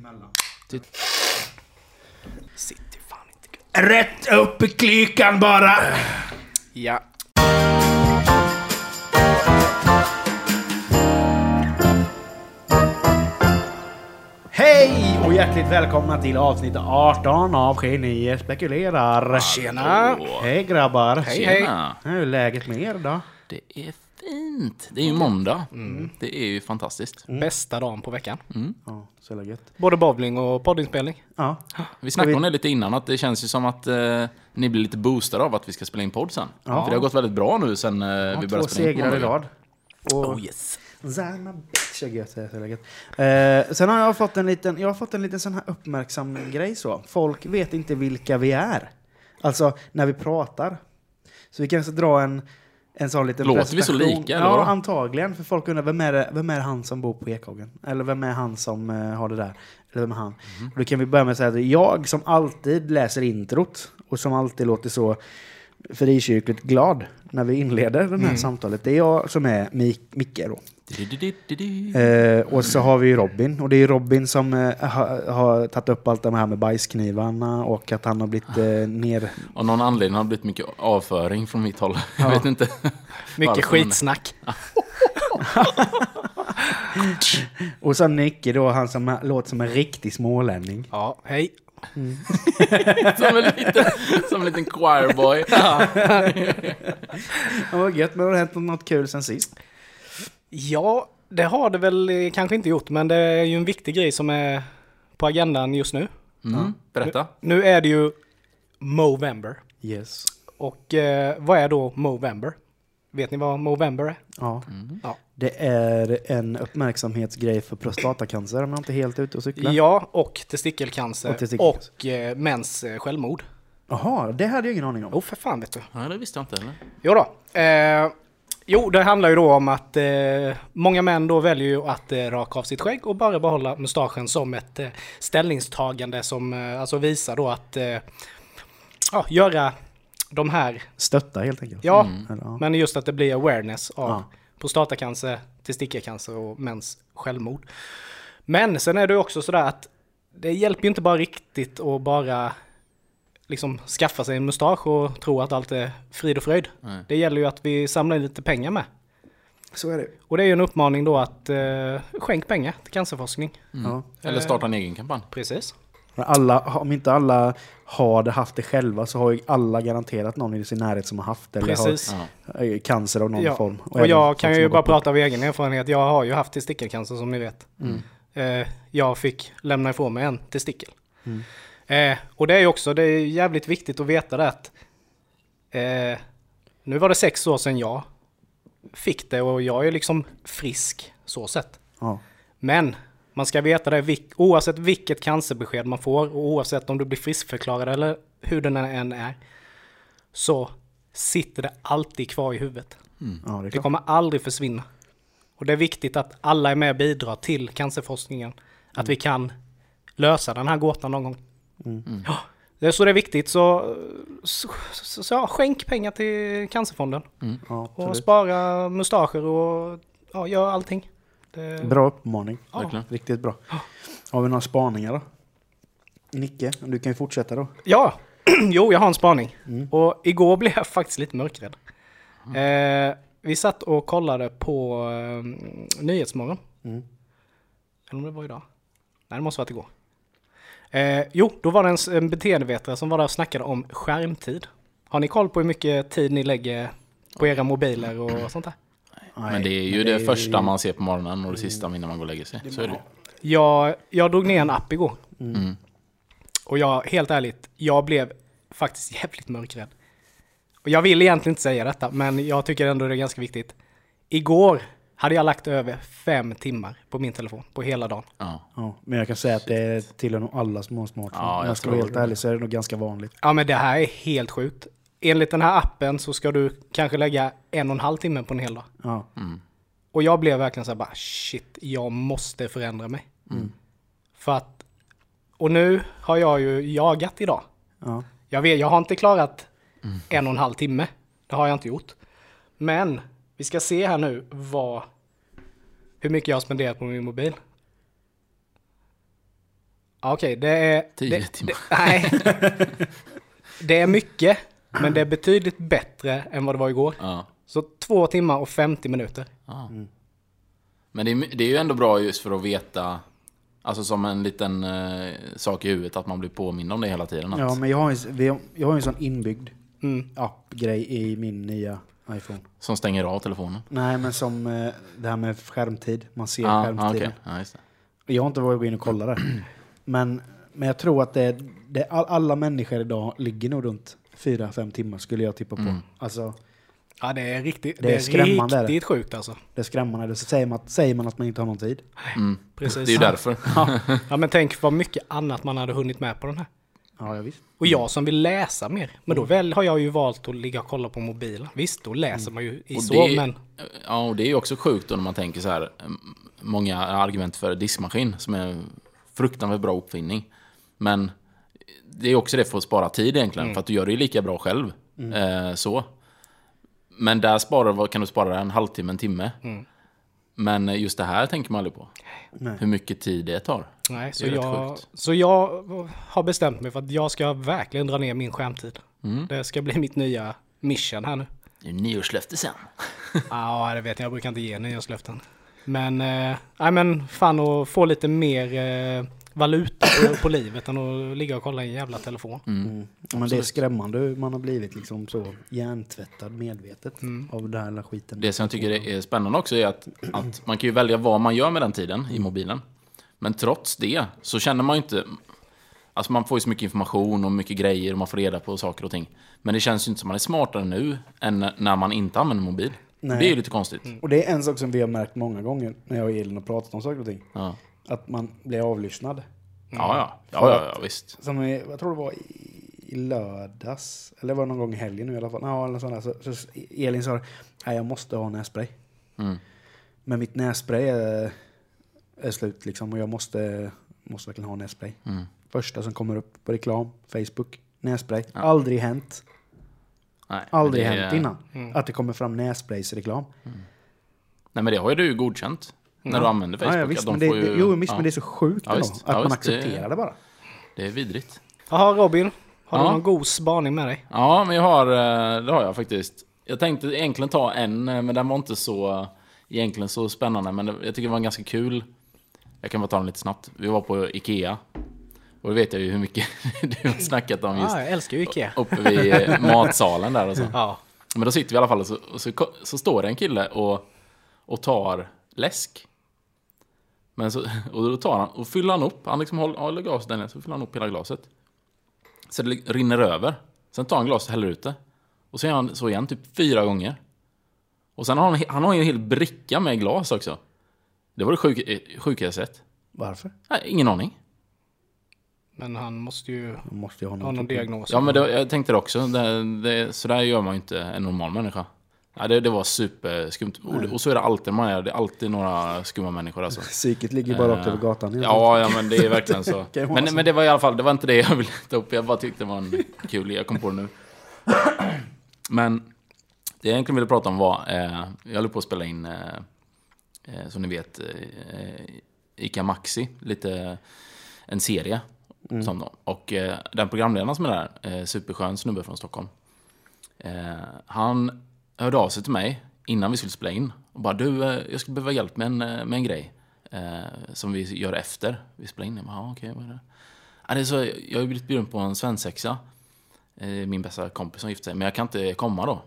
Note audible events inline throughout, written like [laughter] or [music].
emellan. Sitter fan inte gött. Rätt upp i klykan bara! Ja. Hej och hjärtligt välkomna till avsnitt 18 av Genier spekulerar. Tjena! Hej grabbar! Hej, hej. Hur är läget med er då? Det är fint. Det är ju måndag. Det är ju fantastiskt. Bästa dagen på veckan. Ja, så jävla gött. Både bowling och poddinspelning. Ja, Vi snackade vi- om det lite innan, att det känns ju som att eh, ni blir lite boostade av att vi ska spela in podd sen. Ja. För det har gått väldigt bra nu sen eh, vi två började spela in. på segrar i rad. Och Oh yes. Zama bitch, gött jävla gött. Eh, sen har jag fått en liten, jag har fått en liten sån här uppmärksam grej så. Folk vet inte vilka vi är. Alltså, när vi pratar. Så vi kanske dra en, en sån liten Låter vi så lika, eller Ja, antagligen. För folk undrar, vem är, det, vem är han som bor på Ekhagen? Eller vem är han som eh, har det där? Eller vem är han? Och då kan vi börja med att säga att jag som alltid läser introt. Och som alltid låter så frikyrkligt glad när vi inleder det här samtalet. Det är jag som är Mik- Micke då. Eh, och så har vi ju Robin. Och det är Robin som eh, har, har tagit upp allt det här med bajsknivarna och att han har blivit eh, ner... Av någon anledning har det blivit mycket avföring från mitt håll. [laughs] Jag vet inte. Mycket skitsnack. [laughs] Och så Nicke då, han som låter som en riktig smålänning. Ja, hej. [laughs] Som en liten, som en liten choirboy. Ja, vad gött, men har det hänt något kul sen sist? Ja, det har det väl eh, kanske inte gjort, men det är ju en viktig grej som är på agendan just nu. Mm. Berätta. Nu är det ju Movember. Yes. Och eh, vad är då Movember? Vet ni vad Movember är? Ja. Ja. Det är en uppmärksamhetsgrej för prostatacancer om jag inte helt ute och cyklar. Ja, och testikelcancer Och testikelcancer. och eh, mäns eh, självmord. Jaha, det hade jag ingen aning om. Oh, för fan vet du. Ja, det visste jag inte heller. Jo då. Eh, jo, det handlar ju då om att eh, många män då väljer ju att eh, raka av sitt skägg och bara behålla mustaschen som ett eh, ställningstagande som eh, alltså visar då att eh, ja, göra de här, Stötta helt enkelt. ja, ja. men just att det blir awareness av Ja. prostatacancer, testikelcancer och mäns självmord. Men sen är det också sådär att det hjälper ju inte bara riktigt att bara liksom skaffa sig en mustasch och tro att allt är frid och fröjd. Nej. Det gäller ju att vi samlar in lite pengar med. Så är det. Och det är ju en uppmaning då att eh, skänk pengar till cancerforskning. Ja. Eller starta en egen kampanj. Precis. Alla, om inte alla har det haft det själva så har ju alla garanterat någon i sin närhet som har haft det. Eller Precis. Ja. har eh, cancer av någon Ja. form. Och, även jag kan ju bara prata av egen erfarenhet. Jag har ju haft testikelcancer som ni vet. Mm. Eh, jag fick lämna ifrån mig en testikel. Mm. Eh, och det är ju också, det är jävligt viktigt att veta det att eh, nu var det sex år sedan jag fick det och jag är liksom frisk så sett. Ja. Men man ska veta det oavsett vilket cancerbesked man får och oavsett om du blir friskförklarad eller hur den än är. Så sitter det alltid kvar i huvudet. ja, det Det kommer aldrig försvinna. Och det är viktigt att alla är med och bidrar till cancerforskningen. Att vi kan lösa den här gåtan någon gång. Mm. Ja, det är så det är viktigt. Så, så, så, så ja, skänk pengar till Cancerfonden. Ja, Och spara mustascher och ja, gör allting. Det, Bra uppmaning. Ja. Riktigt bra. Har vi några spaningar då? Nicke, du kan ju fortsätta då. Ja, [clears throat] jo, jag har en spaning. Mm. Och igår blev jag faktiskt lite mörkrädd. Eh, vi satt och kollade på eh, Nyhetsmorgon. Mm. Eller om det var idag. Nej, det måste varit igår. Eh, jo, då var det en, en beteendevetare som var där och snackade om skärmtid. Har ni koll på hur mycket tid ni lägger på era mobiler och sånt där? Nej, Men det är ju men det, är ju- första man ser på morgonen och det sista innan man går och lägger sig. Så är det. Jag, jag drog ner en app igår. Mm. Och jag, helt ärligt, jag blev faktiskt [laughs] jävligt mörkrädd. Och jag vill egentligen inte säga detta, men jag tycker ändå det är ganska viktigt. Igår hade jag lagt över fem timmar på min telefon, på hela dagen. Ja. Ja, men jag kan säga att det tillhör nog alla små smartphones. Ja, Om jag ska vara helt det. ärlig så är det nog ganska vanligt. Ja men det här är helt sjukt. Enligt den här appen så ska du kanske lägga en och en halv timme på en hel dag. Ja. Mm. Och jag blev verkligen så här bara shit, jag måste förändra mig. För att, och nu har jag ju jagat idag. Ja. Jag, vet, jag har inte klarat en och en halv timme. Det har jag inte gjort. Men vi ska se här nu vad, hur mycket jag har spenderat på min mobil. Ja, Okej, det är... Tio det, timmar. Det, nej. det är mycket, men det är betydligt bättre än vad det var igår. Ja. Så två timmar och 50 minuter. Ja. Men det är, det är ju ändå bra just för att veta, alltså som en liten eh, sak i huvudet, att man blir påmind om det hela tiden. Att, Ja, men jag har, ju, jag har ju en sån inbyggd Mm. app-grej i min nya iPhone. Som stänger av telefonen. Nej, men som eh, det här med skärmtid. Man ser Ja, ja, skärmtiden. ja, just det. Jag har inte vågat gå in och kolla det. [clears throat] Men, men jag tror att det, det, all, alla människor idag ligger nog runt 4-5 timmar skulle jag tippa på. Mm. Alltså, Ja, det är riktigt, Det det är skrämmande, är det. riktigt sjukt alltså. det är skrämmande. Så säger man, att- säger man att man inte har någon tid. Mm. Precis. Det är ju därför. [laughs] Ja, men tänk vad mycket annat man hade hunnit med på den här. Ja, ja visst. Och jag som vill läsa mer. Men då väl har jag ju valt att ligga och kolla på mobilen. Visst, då läser man ju i Och så, det- men... Ja, och det är ju också sjukt då när man tänker så här, mm, många argument för diskmaskin som är en fruktansvärt bra uppfinning. Men det är också det för att spara tid egentligen, för att du gör det ju lika bra själv. Eh, så. Men där sparar, kan du spara en halvtimme, en timme. Men just det här tänker man aldrig på. Nej. Hur mycket tid det tar. Nej, så jag, så jag har bestämt mig för att jag ska verkligen dra ner min skärmtid. Mm. Det ska bli mitt nya mission här nu. Det är nyårslöfte sen. [laughs] Ja, det vet jag. Jag brukar inte ge nyårslöften. Men, eh, nej men fan att få lite mer eh, valuta på, på livet än att ligga och kolla i en jävla telefon. Mm. Ja, Men det är skrämmande hur man har blivit liksom så hjärntvättad medvetet Mm. av den här skiten. Det som jag tycker är spännande också är att, att man kan ju välja vad man gör med den tiden i mobilen. Men trots det så känner man ju inte... Alltså man får ju så mycket information och mycket grejer och man får reda på saker och ting. Men det känns ju inte som man är smartare nu än när man inte använder mobil. Nej. Det är ju lite konstigt. Och det är en sak som vi har märkt många gånger när jag och Elin har pratat om saker och ting. Ja. Att man blir avlyssnad. Ja, ja. Ja, ja, ja, visst. Som i, jag tror det var i, i lördags, eller var det någon gång i helgen nu i alla fall. Ja, eller sånt där. Så, så Elin sa, nej jag måste ha nässpray. Mm. Men mitt nässpray är, är slut liksom och jag måste, måste verkligen ha nässpray. Mm. Första som kommer upp på reklam, Facebook, nässpray. Aldrig hänt. Nej, Aldrig det hänt innan. Mm. Att det kommer fram nässpraysreklam. Nej, men det har ju du godkänt. När du använder Facebook. Ja, ja, visst, att de men det, får ju, det, jo, visst, ja, men det är så sjukt Ja, ändå, visst. att Ja, man visst, det- accepterar det bara. det är vidrigt. Jaha Robin, har du Ja. någon god spaning med dig? Ja, men jag har, eh, det har jag faktiskt. Jag tänkte egentligen ta en, eh, men den var inte så, egentligen så spännande. Men det- jag tycker det var ganska kul. Jag kan bara ta den lite snabbt. Vi var på Ikea. Och då vet jag ju hur mycket [laughs] du har snackat om just Ja, jag älskar ju Ikea. uppe vid eh, matsalen där och så. [laughs] Ja. Men då sitter vi i alla fall och så, och så, så står det en kille och, och tar läsk. Men så, [laughs] och då tar han och fyller han upp, han liksom håller, håller glaset där nere, så fyller han upp hela glaset. Så det rinner över. Sen tar han glaset och häller ut det. Och så gör han så igen, typ fyra gånger. Och sen har han, han har ju en hel bricka med glas också. Det var det sjuk, eh, sjuka jag sett. Varför? Nej, ingen aning. Men han måste ju Man måste ju ha ha någon, någon typ av- diagnos. Ja, men det, jag tänkte det också. Det, det, så där gör man ju inte en normal människa. Ja, det, det var superskumt. Och, och så är det alltid man är. Det är alltid några skumma människor alltså. Psyket ligger bara rakt Eh, över gatan. helt Ja, ja, men det är verkligen så. [laughs] Men, men det var i alla fall, det var inte det jag ville ta upp. Jag bara tyckte det var en kul, jag kom på det nu. Men det jag egentligen ville prata om var, eh, jag höll på att spela in, eh, eh, som ni vet, eh, Ica Maxi, lite en serie. Som då. Och eh, den programledaren som är där, eh, superskön snubbe från Stockholm. Eh, han hörde av sig till mig innan vi skulle spela in. Och bara, du, eh, jag skulle behöva hjälp med en, eh, med en grej. Eh, som vi gör efter vi spelar in. Jag bara, ja, okej, vad är det? Ja, det är så, jag har blivit bjuden på en svensexa. Eh, min bästa kompis som gifte sig. Men jag kan inte komma då.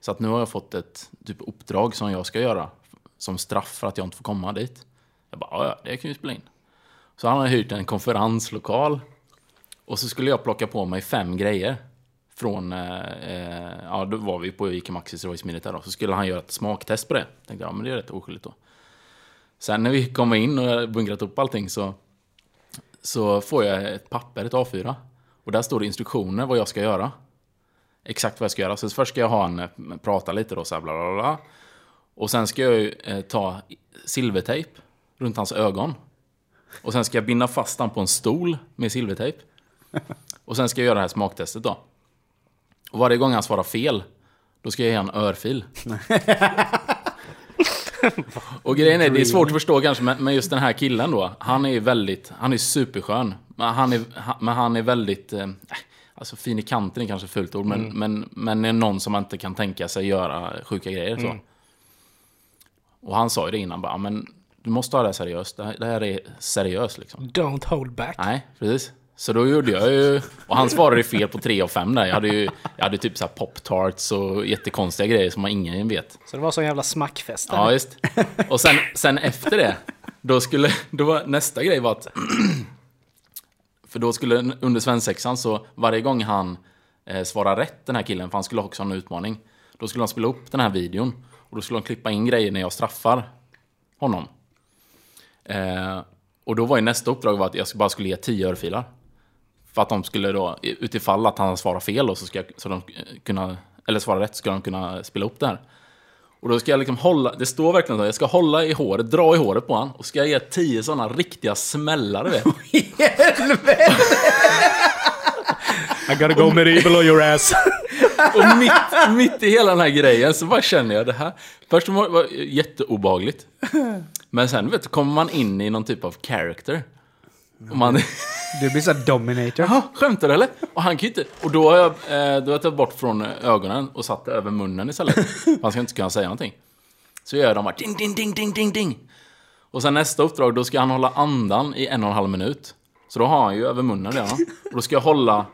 Så att nu har jag fått ett typ uppdrag som jag ska göra. Som straff för att jag inte får komma dit. Jag bara, ja, ja, det kan vi spela in. Så han har hyrt en konferenslokal. Och så skulle jag plocka på mig fem grejer. Från, eh, eh, ja då var vi på Ica Maxi, så det var ju smidigt där då. Så skulle han göra ett smaktest på det. Tänkte jag, men det är rätt oskyldigt då. Sen när vi kommer in och har bunkrat upp allting så, så får jag ett papper, ett A4. Och där står det instruktioner vad jag ska göra. Exakt vad jag ska göra. Så först ska jag ha en, eh, prata lite då, så här bla bla bla. Och sen ska jag ju, eh, ta silvertejp runt hans ögon. Och sen ska jag binda fast han på en stol med silvertejp. Och sen ska jag göra det här smaktestet då. Och varje gång han svarar fel, då ska jag ge han örfil. och grejen är, det är svårt att förstå kanske, men, just den här killen då, han är väldigt, han är superskön. Men han är, men han är väldigt... Eh, alltså fin i kanten är kanske fult ord, men, Mm. men, men är någon som man inte kan tänka sig göra sjuka grejer. Så. Mm. Och han sa ju det innan bara, "Ja, men du måste ta det här seriöst. Det här, det här är seriöst liksom. Don't hold back. Nej, precis. Så då gjorde jag ju... Och han svarade fel på 3 av 5 där. Jag hade ju jag hade typ så här pop-tarts och jättekonstiga grejer som man ingen vet. Så det var sån jävla smackfest. Ja, just. Och sen, sen efter det, då skulle... Då var, nästa grej var att... [clears throat] För då skulle under svensexan så varje gång han eh, svarar rätt, den här killen, för han skulle också ha en utmaning. Då skulle han spela upp den här videon. Och då skulle han klippa in grejer när jag straffar honom. Eh, och då var ju nästa uppdrag var att jag bara skulle ge 10 örfilar. För att de skulle då, utifall att han svarar fel då, så ska så de eh, kunna, eller svarar rätt, ska de kunna spela upp det här. Och då ska jag liksom hålla, det står verkligen så, jag ska hålla i håret, dra i håret på han och ska jag ge 10 sådana riktiga smällare vet. [laughs] I gotta go medieval on your ass. Och mitt, mitt i hela den här grejen så bara känner jag det här. Först var det var jätteobehagligt. Men sen vet du, kommer man in i någon typ av character. Och man... Du blir så här dominator. Jaha, skämtar du eller? Och han kan ju inte... Och då har jag, eh, då har jag tagit bort från ögonen och satt det över munnen istället. [laughs] Han ska inte kunna säga någonting. Så gör de bara ding, ding, ding, ding, ding, ding. Och sen nästa uppdrag, då ska han hålla andan i en och en halv minut. Så då har han ju över munnen redan. Och då ska jag hålla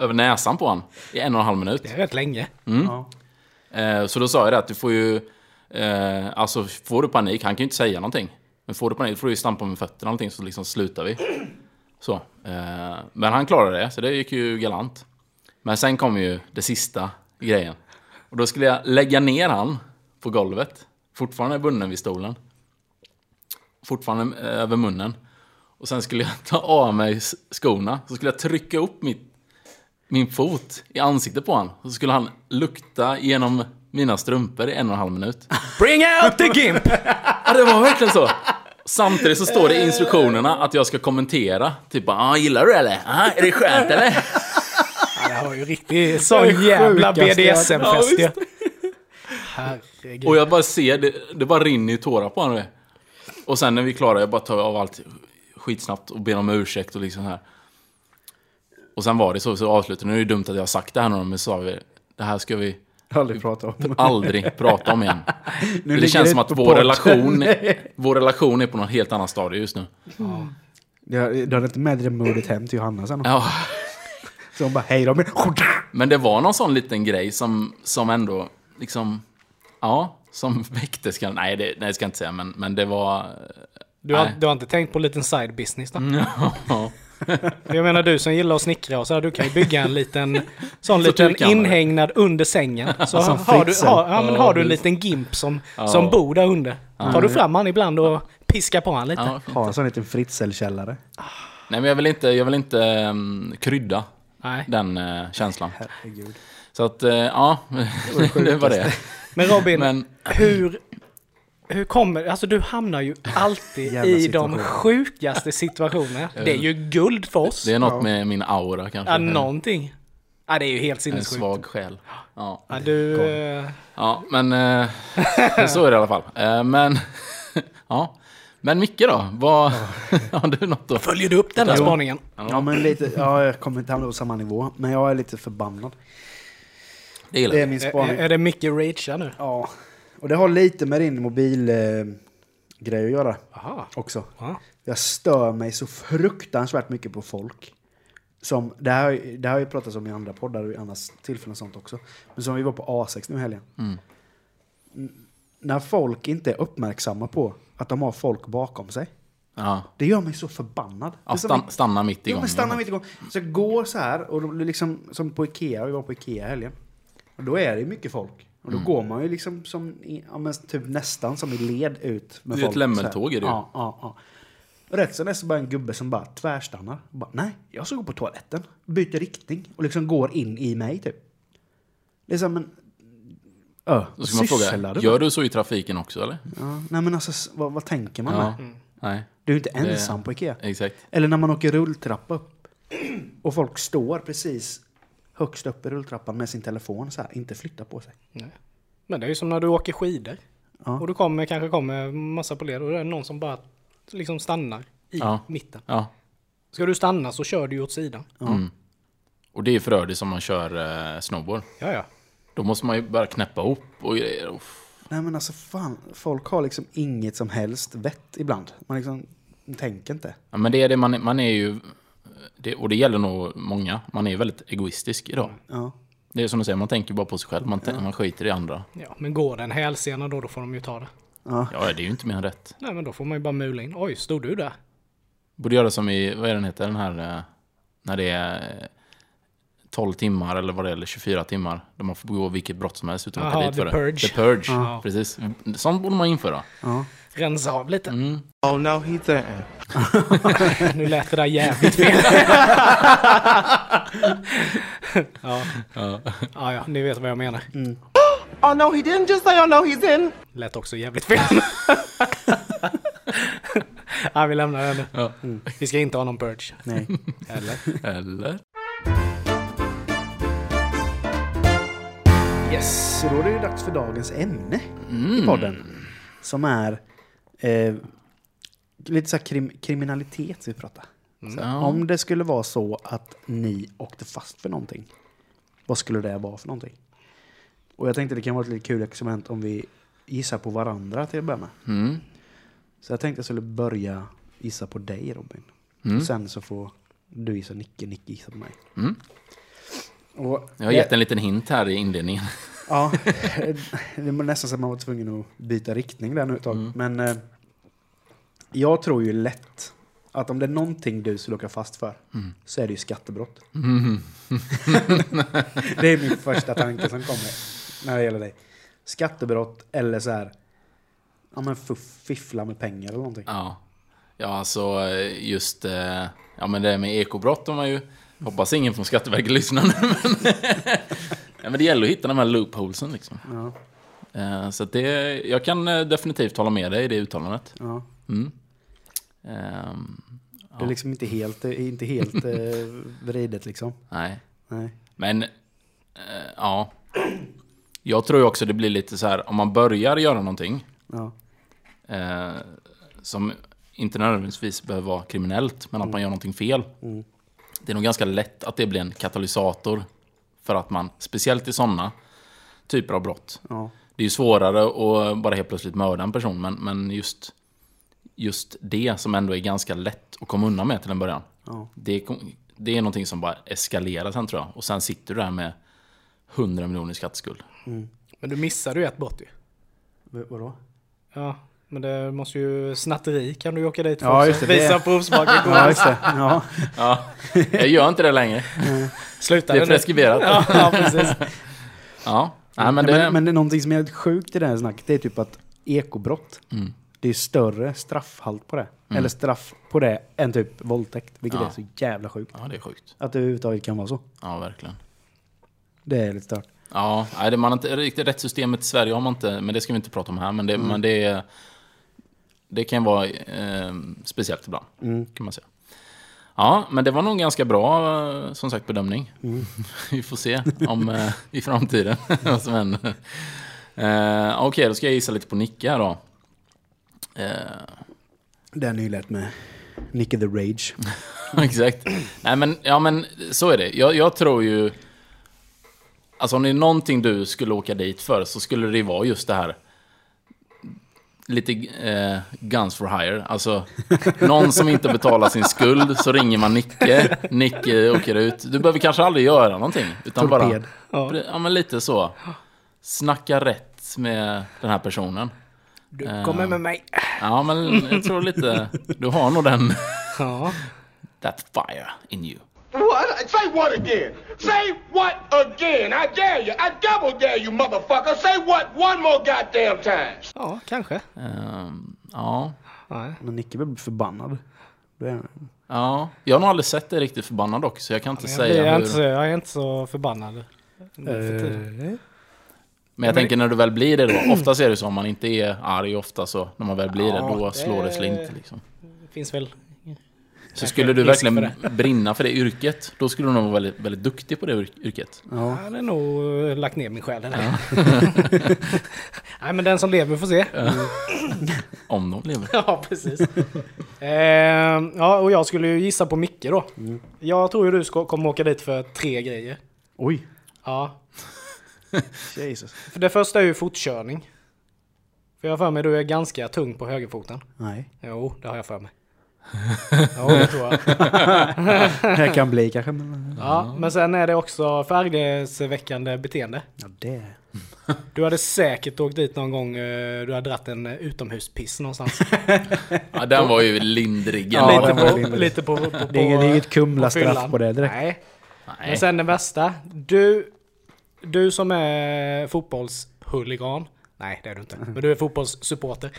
över näsan på han i en och en halv minut. Det är rätt länge. Ja. Eh, så då sa jag det att du får ju... Eh, alltså får du panik, han kan ju inte säga någonting. Men får du panik får du ju stampa med fötterna eller någonting så liksom slutar vi. Så. Eh, men han klarade det, så det gick ju galant. Men sen kom ju det sista grejen. Och då skulle jag lägga ner han på golvet. Fortfarande bunden vid stolen. Fortfarande eh, över munnen. Och sen skulle jag ta av mig skorna. Så skulle jag trycka upp mitt min fot i ansiktet på han. Så skulle han lukta genom mina strumpor i en och en halv minut. Bring out the gimp! Ja, det var verkligen så. Samtidigt så står det i instruktionerna att jag ska kommentera. Typ ah, gillar du det eller? Ah, är det skönt eller? Ja, det var ju riktigt sån jävla jag- BDSM-fest Ja. Herregud. Och jag bara ser, det, det bara rinner ju tårar på honom. Och sen när vi är klara, jag bara tar av allt skitsnabbt och ber om ursäkt och liksom här. Och sen var det så, så avslutade Nu är det dumt att jag har sagt det här nu, men så sa vi, det här ska vi Aldrig prata om. aldrig prata om igen. [laughs] Nu det känns som att vår relation, [laughs] vår relation är på något helt annat stadie just nu. Du du hade inte med dig det modet hem till Johanna sen? Ja, [laughs] Så hon bara, hej då. Men... men det var någon sån liten grej som, som ändå liksom, ja, som väckte ska, nej det, nej, det ska jag inte säga, men, men det var, Du har, Nej. du har inte tänkt på en liten side business då? ja, Jag menar du som gillar att snickra och så här, du kan ju bygga en liten sån [laughs] Så liten inhägnad under sängen. Så har, du, har, ja, men har du en liten gimp som, Ja. som bor där under. Tar du fram han ibland och piskar på han lite. ja. Ha en sån liten Fritzl-källare. Nej men jag vill inte, jag vill inte um, krydda Nej. den eh, känslan. Herregud. Så att, eh, ja, det [laughs] var det. Men Robin, Men hur, hur kommer Alltså du hamnar ju [laughs] alltid i de sjukaste situationerna. Det är ju guld för oss. det är något Ja. med min aura kanske. Ja, någonting. Ja, det är ju helt en sinnessjukt. svag själ. Ja. Ja, du... Ja, men eh, [laughs] så är det i alla fall. Eh, men, [laughs] ja. Men Micke då? Vad, har du något då? Följer du upp den här spaningen? Ja, men lite, ja, jag kommer inte hamna på samma nivå. Men jag är lite förbannad. Det Det är min Är, spaning. är det Micke Rage nu? Ja. Och det har lite med din mobilgrej eh, att göra Aha. också. Ja. Jag stör mig så fruktansvärt mycket på folk. Som, det, här, det här har ju pratats om i andra poddar och i andra tillfällen och sånt också. Men som vi var på A6 nu i helgen. Mm. När folk inte är uppmärksamma på att de har folk bakom sig. Ja. Det gör mig så förbannad. Ja, stan, stanna mitt Ja, igång. men stanna mitt igång. Så jag går så här, och liksom, som på Ikea, vi var på Ikea i helgen. Och då är det mycket folk. Och då Mm. går man ju liksom som, ja, men typ nästan som i led ut med Det är folk. ett lämmeltåg är det ju. Ja, ja, ja. Och rätt som det är så bara en gubbe som bara tvärstannar. Och bara, nej, jag ska gå på toaletten. Byter riktning och liksom går in i mig typ. Det är som en... Ö, Då ska man fråga, du gör du så i trafiken också eller? Ja, nej men alltså, vad, vad tänker man Ja. med? Nej, Du är ju inte Det- ensam på Ikea. exakt. Eller när man åker rulltrappa upp och folk står precis högst upp i rulltrappan med sin telefon så här, inte flyttar på sig. Nej. Men det är ju som när du åker skidor. Ja. Och du kommer, kanske kommer massa på led och det är någon som bara liksom stannar i Ja. mitten. Ja. Ska du stanna så kör du ju åt sidan. Mm. Och det är förödigt som man kör eh, snowboard. Ja, ja. Då måste man ju börja knäppa upp och grejer. Uff. Nej men alltså fan, folk har liksom inget som helst vett ibland. Man liksom tänker inte. Ja, men det är det, man, man är ju... Det, och det gäller nog många. Man är väldigt egoistisk idag. Ja. Det är som du säger, man tänker bara på sig själv. Man, tän- man skiter i andra. ja. Men går det en hälsena då, då får de ju ta det. Ja. Ja, det är ju inte mer än rätt. Nej, men då får man ju bara mula in. Oj, stod du där? Borde göra som i, vad är den heter, den här... eh, När det är eh, 12 timmar eller vad det är, eller 24 timmar. Där man får begå vilket brott som helst utan att åka dit The för Purge. det. The Purge, Ja. precis. Sånt borde man införa. ja. Rensa av lite. Mm. Oh no, he didn't. [laughs] Nu lät det där jävligt fel. [laughs] ja. Ja. ja, ja, ni vet vad jag menar. [gasps] Oh no, he didn't just say oh no, he's in. Lät också jävligt fel. [laughs] ja, vi lämnar det nu. Ja. Vi ska inte ha någon purge. Nej. Eller? Eller? Yes, så då är det ju dags för dagens ämne Mm. i podden. Som är eh, lite så här krim, kriminalitet vi pratar. Ja. Om det skulle vara så att ni åkte fast för någonting, vad skulle det vara för någonting? Och jag tänkte det kan vara ett lite kul experiment om vi gissar på varandra till att börja med. Mm. Så jag tänkte jag skulle börja gissa på dig Robin. Mm. Och sen så får du gissa Nicke, Nicke gissa på mig. Mm. Och Jag har gett en liten hint här i inledningen. [laughs] Ja, [laughs] det var nästan så att man var tvungen att byta riktning där nu ett tag. Mm. Men eh, jag tror ju lätt att om det är någonting du skulle åka fast för Mm. så är det ju skattebrott. [laughs] det är min första tanke som kommer när det gäller dig. Skattebrott eller så här, ja men fiffla med pengar eller någonting. Ja. Ja, alltså eh, just... eh, Ja, men det med ekobrott har man ju... Hoppas ingen från Skatteverket lyssnar nu, men... ja, men det gäller att hitta de här loopholesen liksom. Ja, Eh, Så det... Jag kan eh, definitivt hålla med dig i det uttalandet. ja. Mm. Ehm, Det är liksom inte helt, är inte helt eh, [laughs] vridet liksom. nej. Nej. Men, eh, ja. Jag tror också det blir lite så här, om man börjar göra någonting Ja, eh, som inte nödvändigtvis behöver vara kriminellt, men att man gör någonting fel. Mm. Det är nog ganska lätt att det blir en katalysator för att man, speciellt i sådana typer av brott, ja, det är ju svårare att bara helt plötsligt mörda en person, men, men just, just det som ändå är ganska lätt att komma undan med till en början. ja. Det, det är någonting som bara eskalerar sen tror jag. Och sen sitter du där med 100 miljoner i skatteskuld. Men du missade ju ett brott ju. V- vadå? Ja, men det måste ju... Snatteri kan du ju åka dit för Ja, också. just det, det- Visa provsmaken. [laughs] Ja, just det. Ja. Ja, jag gör inte det längre. [laughs] Sluta Det är preskriberat. Ja, ja, precis. [laughs] Ja, Nej, men men, det... men, men det är någonting som är helt sjukt i det här snacket, det är typ att ekobrott, Mm. det är större straffhalt på det. Eller straff på det än typ våldtäkt, vilket Ja. är så jävla sjukt. Ja, det är sjukt. Att det överhuvudtaget kan vara så. Ja, verkligen. Det är lite stört. Ja, nej, det, man har inte, riktigt rättssystemet i Sverige har man inte, men det ska vi inte prata om här. Men det, men det, är- det kan vara eh, speciellt ibland, kan man säga. Ja, men det var nog en ganska bra, som sagt, bedömning. [laughs] vi får se om eh, i framtiden [laughs] vad som händer. Eh, Okej, då ska jag gissa lite på Nicke här då. Eh, Den är ju lätt med Nicke the Rage. [laughs] Exakt. Nej men, ja men så är det. Jag, jag tror ju... Alltså om det är någonting du skulle åka dit för så skulle det vara just det här. Lite eh, guns for hire. Alltså någon som inte betalar sin skuld så ringer man Nicke. Nicke åker ut. Du behöver kanske aldrig göra någonting. Utan Torped. bara... Ja men lite så. Snacka rätt med den här personen. Du kommer med mig. Ja men jag tror lite... Du har nog den... Ja. That fire in you. What? Say what again? Say what again? I dare you. I double dare you, motherfucker. Say what one more goddamn time. ja, kanske. Ehm, ja. Nej. Men Nicke blir förbannad. Det är, ja. Jag har nog aldrig sett dig riktigt förbannad dock, så jag kan inte Jag, säga jag, är hur... inte så, jag är inte så förbannad. för. Eh, Men jag tänker när du väl blir det då. Oftast är det så om man inte är arg ofta så när man väl blir Ja, det då det- slår det slint liksom. Det finns väl Så skulle du verkligen för [laughs] brinna för det yrket, då skulle du nog vara väldigt, väldigt duktig på det yr- yrket. Ja. Jag hade nog eh, lagt ner min själ det. [laughs] Nej, men den som lever får se. [laughs] Om de lever. Ja, precis. eh, ja, och jag skulle ju gissa på Micke då. Jag tror ju du ska, kommer åka dit för tre grejer. Oj. Ja. Jesus. För det första är ju fortkörning. För jag har för mig du är ganska tung på högerfoten. Nej. Jo, det har jag för mig. Ja, det tror jag. [laughs] Det kan bli kanske. Men... Ja, men sen är det också förargelseväckande beteende. Ja, det. Du hade säkert åkt dit någon gång eh, du hade dratt en eh, utomhuspiss någonstans. [laughs] Ja, den var ju lindrig. Ja, lite, på, lindrig. lite på, på, på Det är inget- inget Kumla-straff på det direkt. Nej. Nej. Men sen den bästa. Du, du som är fotbollshuligan. Nej, det är du inte. Men du är fotbollssupporter.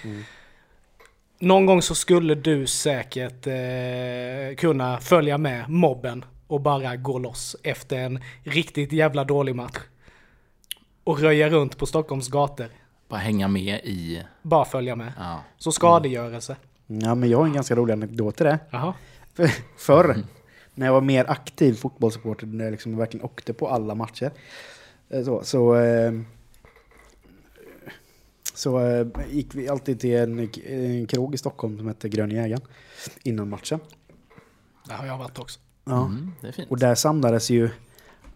Någon gång så skulle du säkert eh, kunna följa med mobben och bara gå loss efter en riktigt jävla dålig match. Och röja runt på Stockholms gator. Bara hänga med i... Bara följa med. Ja. Så skadegörelse. Ja, men jag har en ganska rolig anekdot till det. Jaha. För- Förr, när jag var mer aktiv fotbollssupporter, när jag liksom verkligen åkte på alla matcher, eh, så, så, eh, så eh, gick vi alltid till en, en krog i Stockholm som hette Grön Jägaren innan matchen. Det har jag varit också. Ja. Mm, det är fint. Och där samlades ju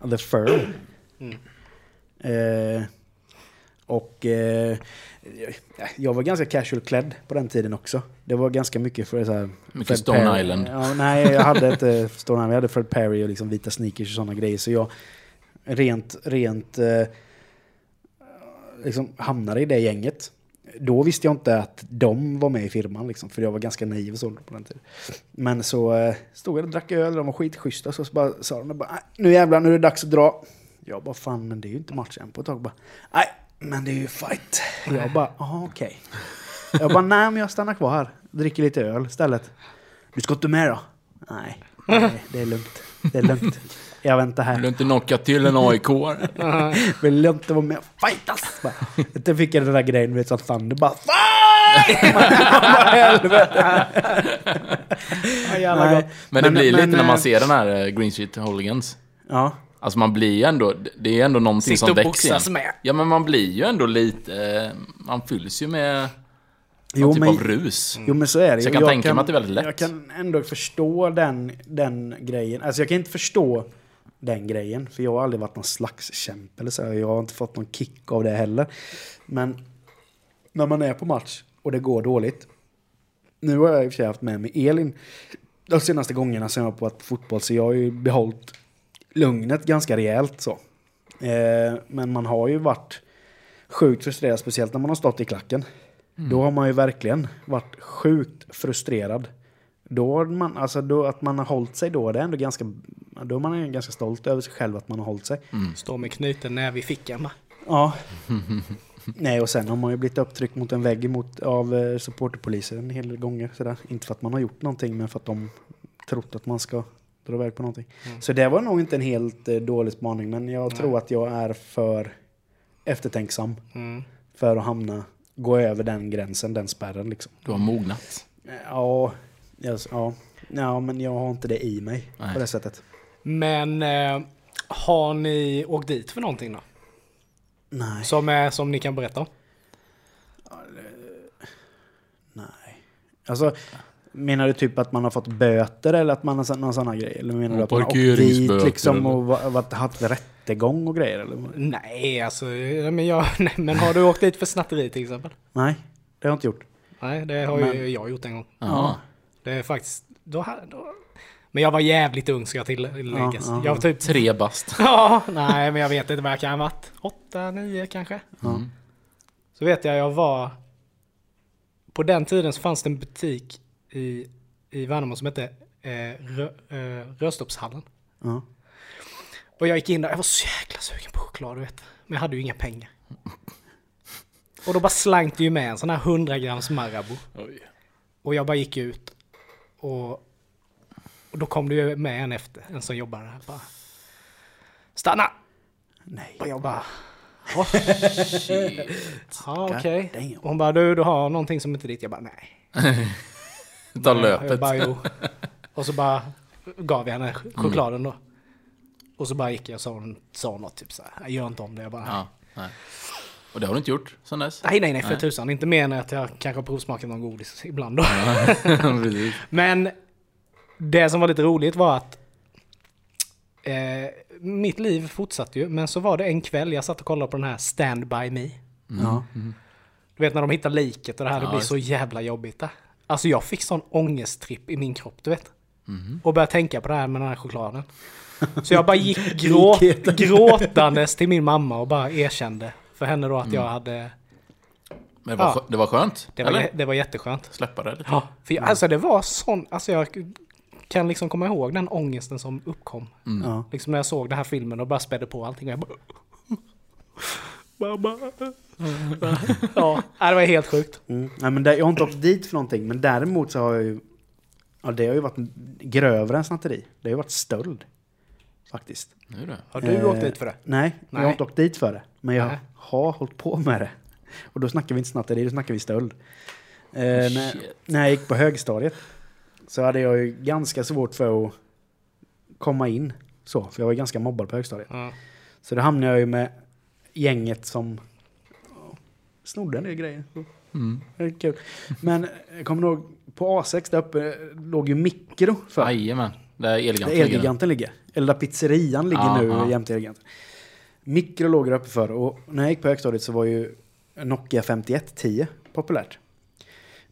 The Firm. Mm. Eh, och eh, jag var ganska casual klädd på den tiden också. Det var ganska mycket för så här... Mycket Fred Stone Perry. Island. Ja, nej, jag hade inte Stone Island. Jag hade Fred Perry och liksom vita sneakers och sådana grejer. Så jag rent, rent eh, liksom hamnade i det gänget. Då visste jag inte att de var med i firman, liksom, för jag var ganska naiv och så på den tiden. Men så eh, stod jag och drack öl, de var skitschyssta, så, så bara, sa de bara, "Nej, nu jävlar, nu är det dags att dra. Jag bara, fan, men det är ju inte match än på ett tag. Bara, Nej, men det är ju fight. Jag bara, jaha okej. Jag bara, nej men jag stannar kvar här. Dricker lite öl istället. Du ska inte med då? Nej, nej det är lugnt. Det är lugnt. Jag väntar här. Vill du inte knocka till en AIK? [laughs] Vill jag inte vara med och fightas? Då fick jag den där grejen, vet, som Thunder bara Fight! Bara, [laughs] helvete. Ja, jävla Nej. gott. Men det Men- blir men, lite när man eh, ser den här eh, Green Street Hooligans. Ja, Alltså man blir ju ändå, det är ändå någonting Sitter som boxas med. Ja men man blir ju ändå lite, eh, man fylls ju med någon Jo, typ men- av rus. jo men så är det Så jag kan tänka mig att det är väldigt lätt. Jag kan ändå förstå den, den grejen. Alltså jag kan inte förstå den grejen, för jag har aldrig varit någon slags kämpe eller så. Jag har inte fått någon kick av det heller. Men när man är på match och det går dåligt. Nu har jag i och för sig haft med mig Elin de senaste gångerna som jag har varit på fotboll, så jag har ju behållit lugnet ganska rejält så. Eh, men man har ju varit sjukt frustrerad, speciellt när man har stått i klacken. Då har man ju verkligen varit sjukt frustrerad. Då, har man, alltså då att man har hållit sig då, det är ändå ganska, då är man ju ganska stolt över sig själv att man har hållit sig. Står med knuten näve i fickan va? Ja. [laughs] Nej, och sen har man ju blivit upptryckt mot en vägg emot, av eh, supporterpoliser en hel del gånger. Sådär. Inte för att man har gjort någonting, men för att de trott att man ska dra iväg på någonting. Så det var nog inte en helt eh, dålig spaning, men jag tror att jag är för eftertänksam Mm. för att hamna, gå över den gränsen, den spärren liksom. Du har mognat. Ja, yes, ja. ja, men jag har inte det i mig Nej. på det sättet. Men eh, har ni åkt dit för någonting då? Nej, Som, är, som ni kan berätta om? nej. Alltså, menar du typ att man har fått böter eller att man har någon sån här grej? Eller menar du att man har åkt dit liksom och va- varit, haft rättegång och grejer? Eller? Nej, alltså, men, jag, [laughs] nej, men har du åkt dit för snatteri till exempel? Nej, det har jag inte gjort. Nej, det har Men- ju jag gjort en gång. Ja. Det är faktiskt... Då, då, men jag var jävligt ung ska jag tilläggas. Ja, ja, jag var typ... Tre bast. [laughs] Ja, nej men jag vet inte vad jag kan ha varit. Åtta, nio kanske. Mm. Så vet jag, jag var... På den tiden så fanns det en butik i, i Värnamo som hette eh, Rö, eh, Röstorpshallen. Ja. Och jag gick in där, jag var så jäkla sugen på choklad du vet. Men jag hade ju inga pengar. Och då bara slank det ju med en sån här 100 grams Marabou. Och jag bara gick ut. Och, och då kom det ju med en efter, en som jobbade där. Bara, Stanna! Nej. Och jag bara... [laughs] Shit. Ja okej. Och hon bara du, du har någonting som inte är ditt. Jag bara nej. [laughs] Ta Jag löpet. bara jo. Och så bara gav jag henne chokladen då. Och så bara gick jag och sa, sa något typ så här. Jag gör inte om det. Jag bara, Ja, nej. Och det har du inte gjort sen dess? nej, nej, nej, för Nej. tusan. Inte mer än att jag kanske har provsmakat någon godis ibland då. [laughs] Men det som var lite roligt var att eh, mitt liv fortsatte ju. Men så var det en kväll jag satt och kollade på den här Stand By Me. Ja. Du vet när de hittar liket och det här, det Ja, blir just så jävla jobbigt där. Alltså jag fick sån ångesttripp i min kropp, du vet. Och började tänka på det här med den här chokladen. [laughs] Så jag bara gick grå, Likheten. gråtandes till min mamma och bara erkände för henne då att jag hade... Men det var, Ja. det var skönt? Det var, eller? det var jätteskönt. Släppa det lite? Ja, för jag, alltså det var sån, alltså jag kan liksom komma ihåg den ångesten som uppkom. Ja. Liksom när jag såg den här filmen och bara spädde på allting. Och jag bara... Mamma. [laughs] Ja, det var helt sjukt. Mm. Nej, men det, jag har inte åkt dit för någonting, men däremot så har jag ju... Ja, det har ju varit grövre än snatteri. Det har ju varit stöld. Faktiskt. Nu är det. Har du Eh, åkt dit för det? Nej, jag Nej. har inte åkt dit för det. Men jag har hållit på med det. Och då snackar vi inte snatteri, då snackar vi stöld. Eh, när, Shit. när jag gick på högstadiet så hade jag ju ganska svårt för att komma in. Så, för jag var ju ganska mobbad på högstadiet. Ja. Så då hamnade jag ju med gänget som snodde en del grejer. Mm. Det är kul. Men jag kommer ihåg, på A6 där uppe låg ju mikro för. Jajamän. Där Elgiganten Där ligger. Elgiganten ligger. Eller där pizzerian ligger Ja, nu jämte Elgiganten. Mikro låg där uppe för och när jag gick på högstadiet så var ju Nokia 5110 populärt.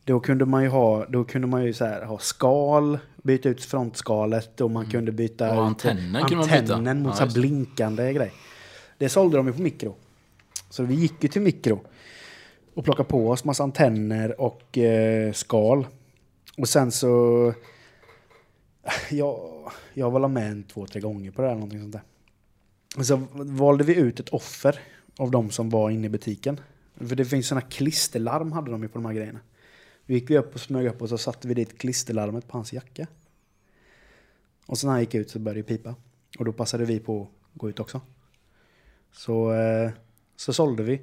Då kunde man ju ha, då kunde man ju så här, ha skal, byta ut frontskalet och man kunde byta Mm. Och ut antennen kunde man byta. mot Ja, så blinkande grej. Det sålde de ju på mikro. Så vi gick ju till mikro och plockade på oss massa antenner och eh, skal. Och sen så... Jag, jag var med en, två, tre gånger på det här, någonting sånt där. Så valde vi ut ett offer av de som var inne i butiken. För det finns såna klisterlarm hade de ju på de här grejerna. Vi gick vi upp och smög upp och så satte vi dit klisterlarmet på hans jacka. Och sen när han gick ut så började det pipa. Och då passade vi på att gå ut också. Så, eh, så sålde vi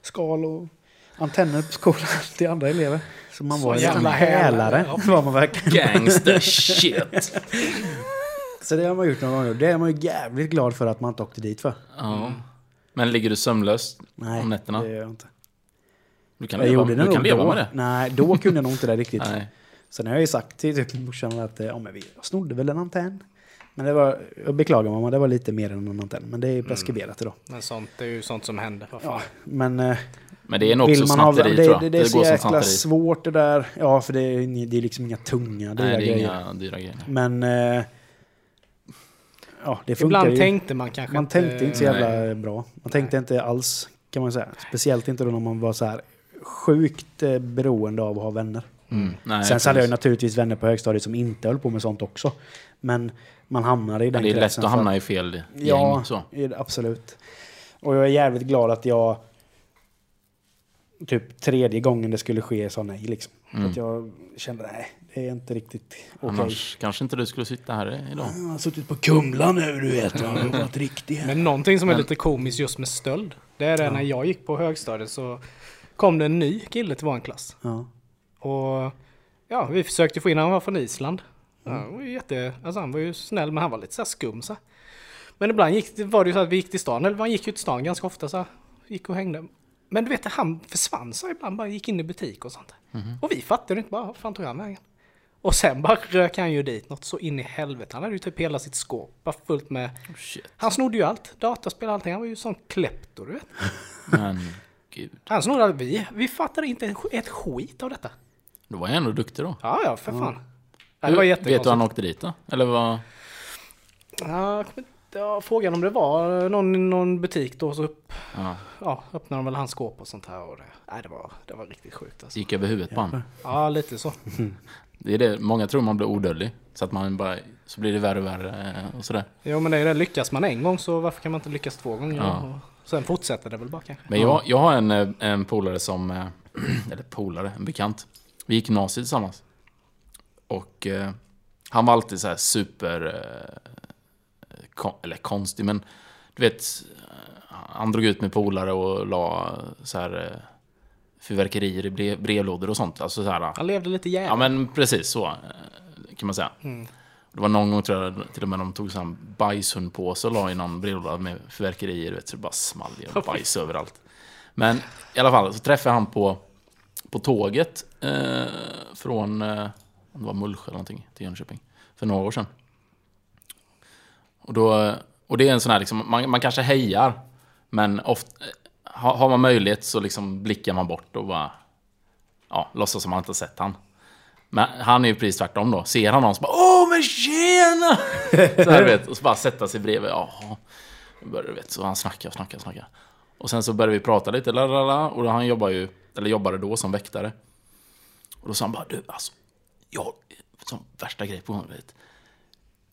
skal och antenner på skolan [laughs] till andra elever. Så man var en jävla hälare. hälare. var man verkligen. Gangster shit! [laughs] Så det har man gjort några gånger. Det är man ju jävligt glad för att man inte åkte dit för. Ja. Men ligger du sömnlös Nej, om nätterna? det gör jag inte. Du kan Jag leva, gjorde det du kan leva då. med det? Nej, då kunde jag nog inte det riktigt. Nej. Sen har jag ju sagt till typ morsan att eh, ja, men vi snodde väl en antenn. Men det var, jag beklagar mamma, det var lite mer än en antenn. Men det är preskriberat idag. Men sånt, det är ju sånt som händer. Ja, men eh, Men det är nog också man ha, det, snatteri tror jag. det, det är så jäkla snatteri. svårt det där. Ja, för det är, det är liksom inga tunga dyra Nej, det är grejer. inga dyra grejer. Men eh, ja, det funkar Ibland ju. tänkte man kanske Man tänkte inte så Nej. jävla bra. Man tänkte inte alls kan man säga. Speciellt inte då när man var så här sjukt eh, beroende av att ha vänner. Mm. Nej, Sen så hade jag ju naturligtvis vänner på högstadiet som inte höll på med sånt också. Men man hamnade i den Men det är lätt kretsen att för- hamna i fel gäng. Ja, Så. absolut. Och jag är jävligt glad att jag typ tredje gången det skulle ske sa nej liksom. Mm. att jag kände nej, är inte riktigt okej. Annars kanske inte du skulle sitta här idag. Jag har suttit på Kumla nu du vet. Jag har varit riktig. Men någonting som är Men- lite komiskt just med stöld. Det är det när jag gick på högstadiet så kom det en ny kille till vår klass. Ja. Och ja, vi försökte få in han var från Island. Ja, han, var ju jätte, alltså han var ju snäll men han var lite så här skum så. här. Men ibland gick, var det ju så att vi gick till stan, eller man gick ju till stan ganska ofta så. här. Gick och hängde. Men du vet, han försvann så här ibland, bara gick in i butik och sånt. Och vi fattade inte bara, vad fan tog han vägen? Och sen bara rök han ju dit något så in i helvete. Han hade ju typ hela sitt skåp bara fullt med... Oh, shit. Han snodde ju allt, dataspel och allting. Han var ju sån klepto du vet. Men gud. Han snodde allt. Vi, vi fattade inte ett skit av detta. Då var jag ändå duktig då. Ja, ja, för fan. Ja, det var Vet du hur han jättekonstigt. åkte dit då? Eller vad? Ja, frågan om det var någon, någon butik då så upp, Ja. ja, öppnade de väl hans skåp och sånt här. Och det, nej, det, var, det var riktigt sjukt alltså. Gick över huvudet på han. Ja, lite så. [laughs] Det är det. Många tror man blir odödlig. Så att man bara... Så blir det värre och värre eh, och sådär. Jo, men det är det. Lyckas man en gång så varför kan man inte lyckas två gånger? Ja. Och sen fortsätter det väl bara kanske. Men jag, jag har en, eh, en polare som... eh, [clears throat] Eller polare, en bekant. Vi gick gymnasiet tillsammans. Och eh, han var alltid så här super... Eh, kon, eller konstig, men du vet... Han drog ut med polare och la så här... Fyrverkerier i brev, brevlådor och sånt. Alltså så här... Han levde lite jävligt. Ja men precis så. Eh, kan man säga. Det var någon gång tror jag till och med de tog en bajshundpåse och la i någon brevlåda med fyrverkerier, vet, så det bara small och bajs överallt. Men i alla fall så träffade han på, på tåget eh, från, eh, om det var Mullsjö eller någonting, till Jönköping, för några år sedan. Och, då, och det är en sån här, liksom, man, man kanske hejar, men ofta, har, har man möjlighet så liksom blickar man bort och bara ja, låtsas som man inte har sett han. Men han är ju precis tvärtom då. Ser han någon så bara Åh men tjena! [laughs] Så här, vet, och så bara sätta sig bredvid. Jaha. Börjar du vet, så han snackar, snackar, snackar. Och sen så började vi prata lite, lalala, och han jobbar ju, eller jobbade då som väktare. Och då sa han bara, du alltså, jag har som värsta grej på gång, du vet.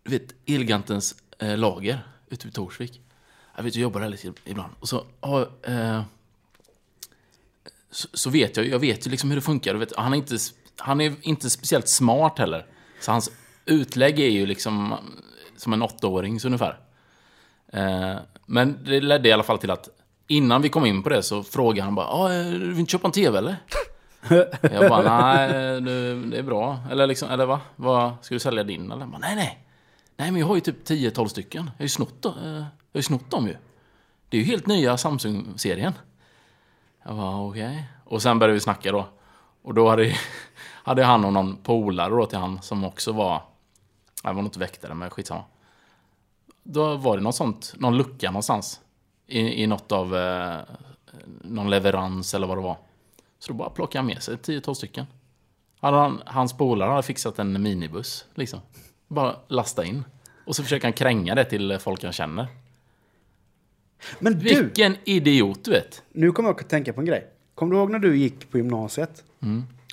Du vet, Elgantens eh, lager ute vid Torsvik. Jag vet, jag jobbar här lite ibland. Och så, ja, eh, så, så vet jag, jag vet ju liksom hur det funkar. Vet, han, är inte, han är inte speciellt smart heller. Så hans utlägg är ju liksom eh, som en åttaårings ungefär. Eh, men det ledde i alla fall till att innan vi kom in på det så frågade han bara ah, eh, du vill inte köpa en TV eller? jag bara nej, eh, det, är bra. Eller, liksom, eller va? vad? Ska du sälja din? Eller? Bara, nej, nej. Nej, men jag har ju typ 10-12 stycken. Jag har ju snott, dem, jag har ju snott dem ju. Det är ju helt nya Samsung-serien. Jag bara okej. Och sen började vi snacka då. Och då hade, [laughs] hade han och någon polare då till han som också var... Jag var nog inte väktare, men skitsamma. Då var det något sånt, någon lucka någonstans. I, i något av... Eh, någon leverans eller vad det var. Så då bara plockade han med sig 10-12 stycken. Hade han, hans polare hade fixat en minibuss, liksom. Bara lasta in. Och så försöker han kränga det till folk han känner. Men du, Vilken idiot, du vet. nu kommer jag att tänka på en grej. Kommer du ihåg när du gick på gymnasiet?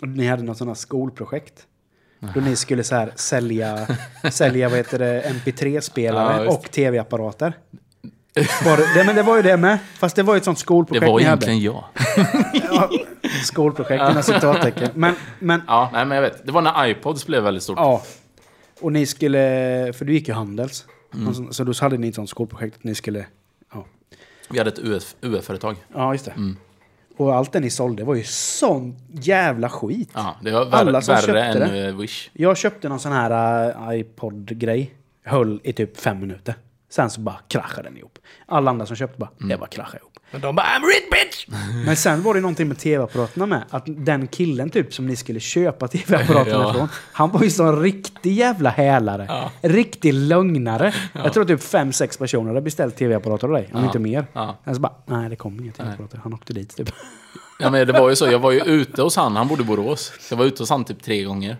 Och ni hade något sånt här skolprojekt? Då ni skulle så här sälja, [laughs] sälja vad heter det, MP3-spelare Ja, just. och tv-apparater. Var det, men det var ju det med. Fast det var ju ett sånt Det skolprojekt var ni hade. egentligen jag. [laughs] Ja, skolprojekt inom citattecken. Men, men Ja, nej men jag vet. Det var när iPods blev väldigt stort. ja. Och ni skulle, för du gick ju Handels. Mm. Och Så, så då hade ni ett sånt skolprojekt att ni skulle. Vi hade ett UF, UF-företag. Ja, just det. Mm. Och allt det ni sålde var ju sån jävla skit. Ja, det var Alla som värre köpte än det. eh, Wish. Jag köpte någon sån här uh, iPod-grej. Höll i typ fem minuter. Sen så bara kraschade den ihop. Alla andra som köpte bara, Mm. det bara kraschade ihop. Men de bara I'm rich bitch! Men sen var det någonting med tv-apparaterna med. Att den killen typ som ni skulle köpa tv-apparaterna Ja. ifrån. Han var ju sån riktig jävla hälare. Ja. Riktig lögnare. Jag tror typ fem sex personer hade beställt tv-apparater av dig. Om Ja. inte mer. Ja. Sen så bara, nej det kom inga tv-apparater. Han åkte dit typ. Ja, men det var ju så. Jag var ju ute hos han. Han bodde i Borås. Jag var ute hos han typ tre gånger.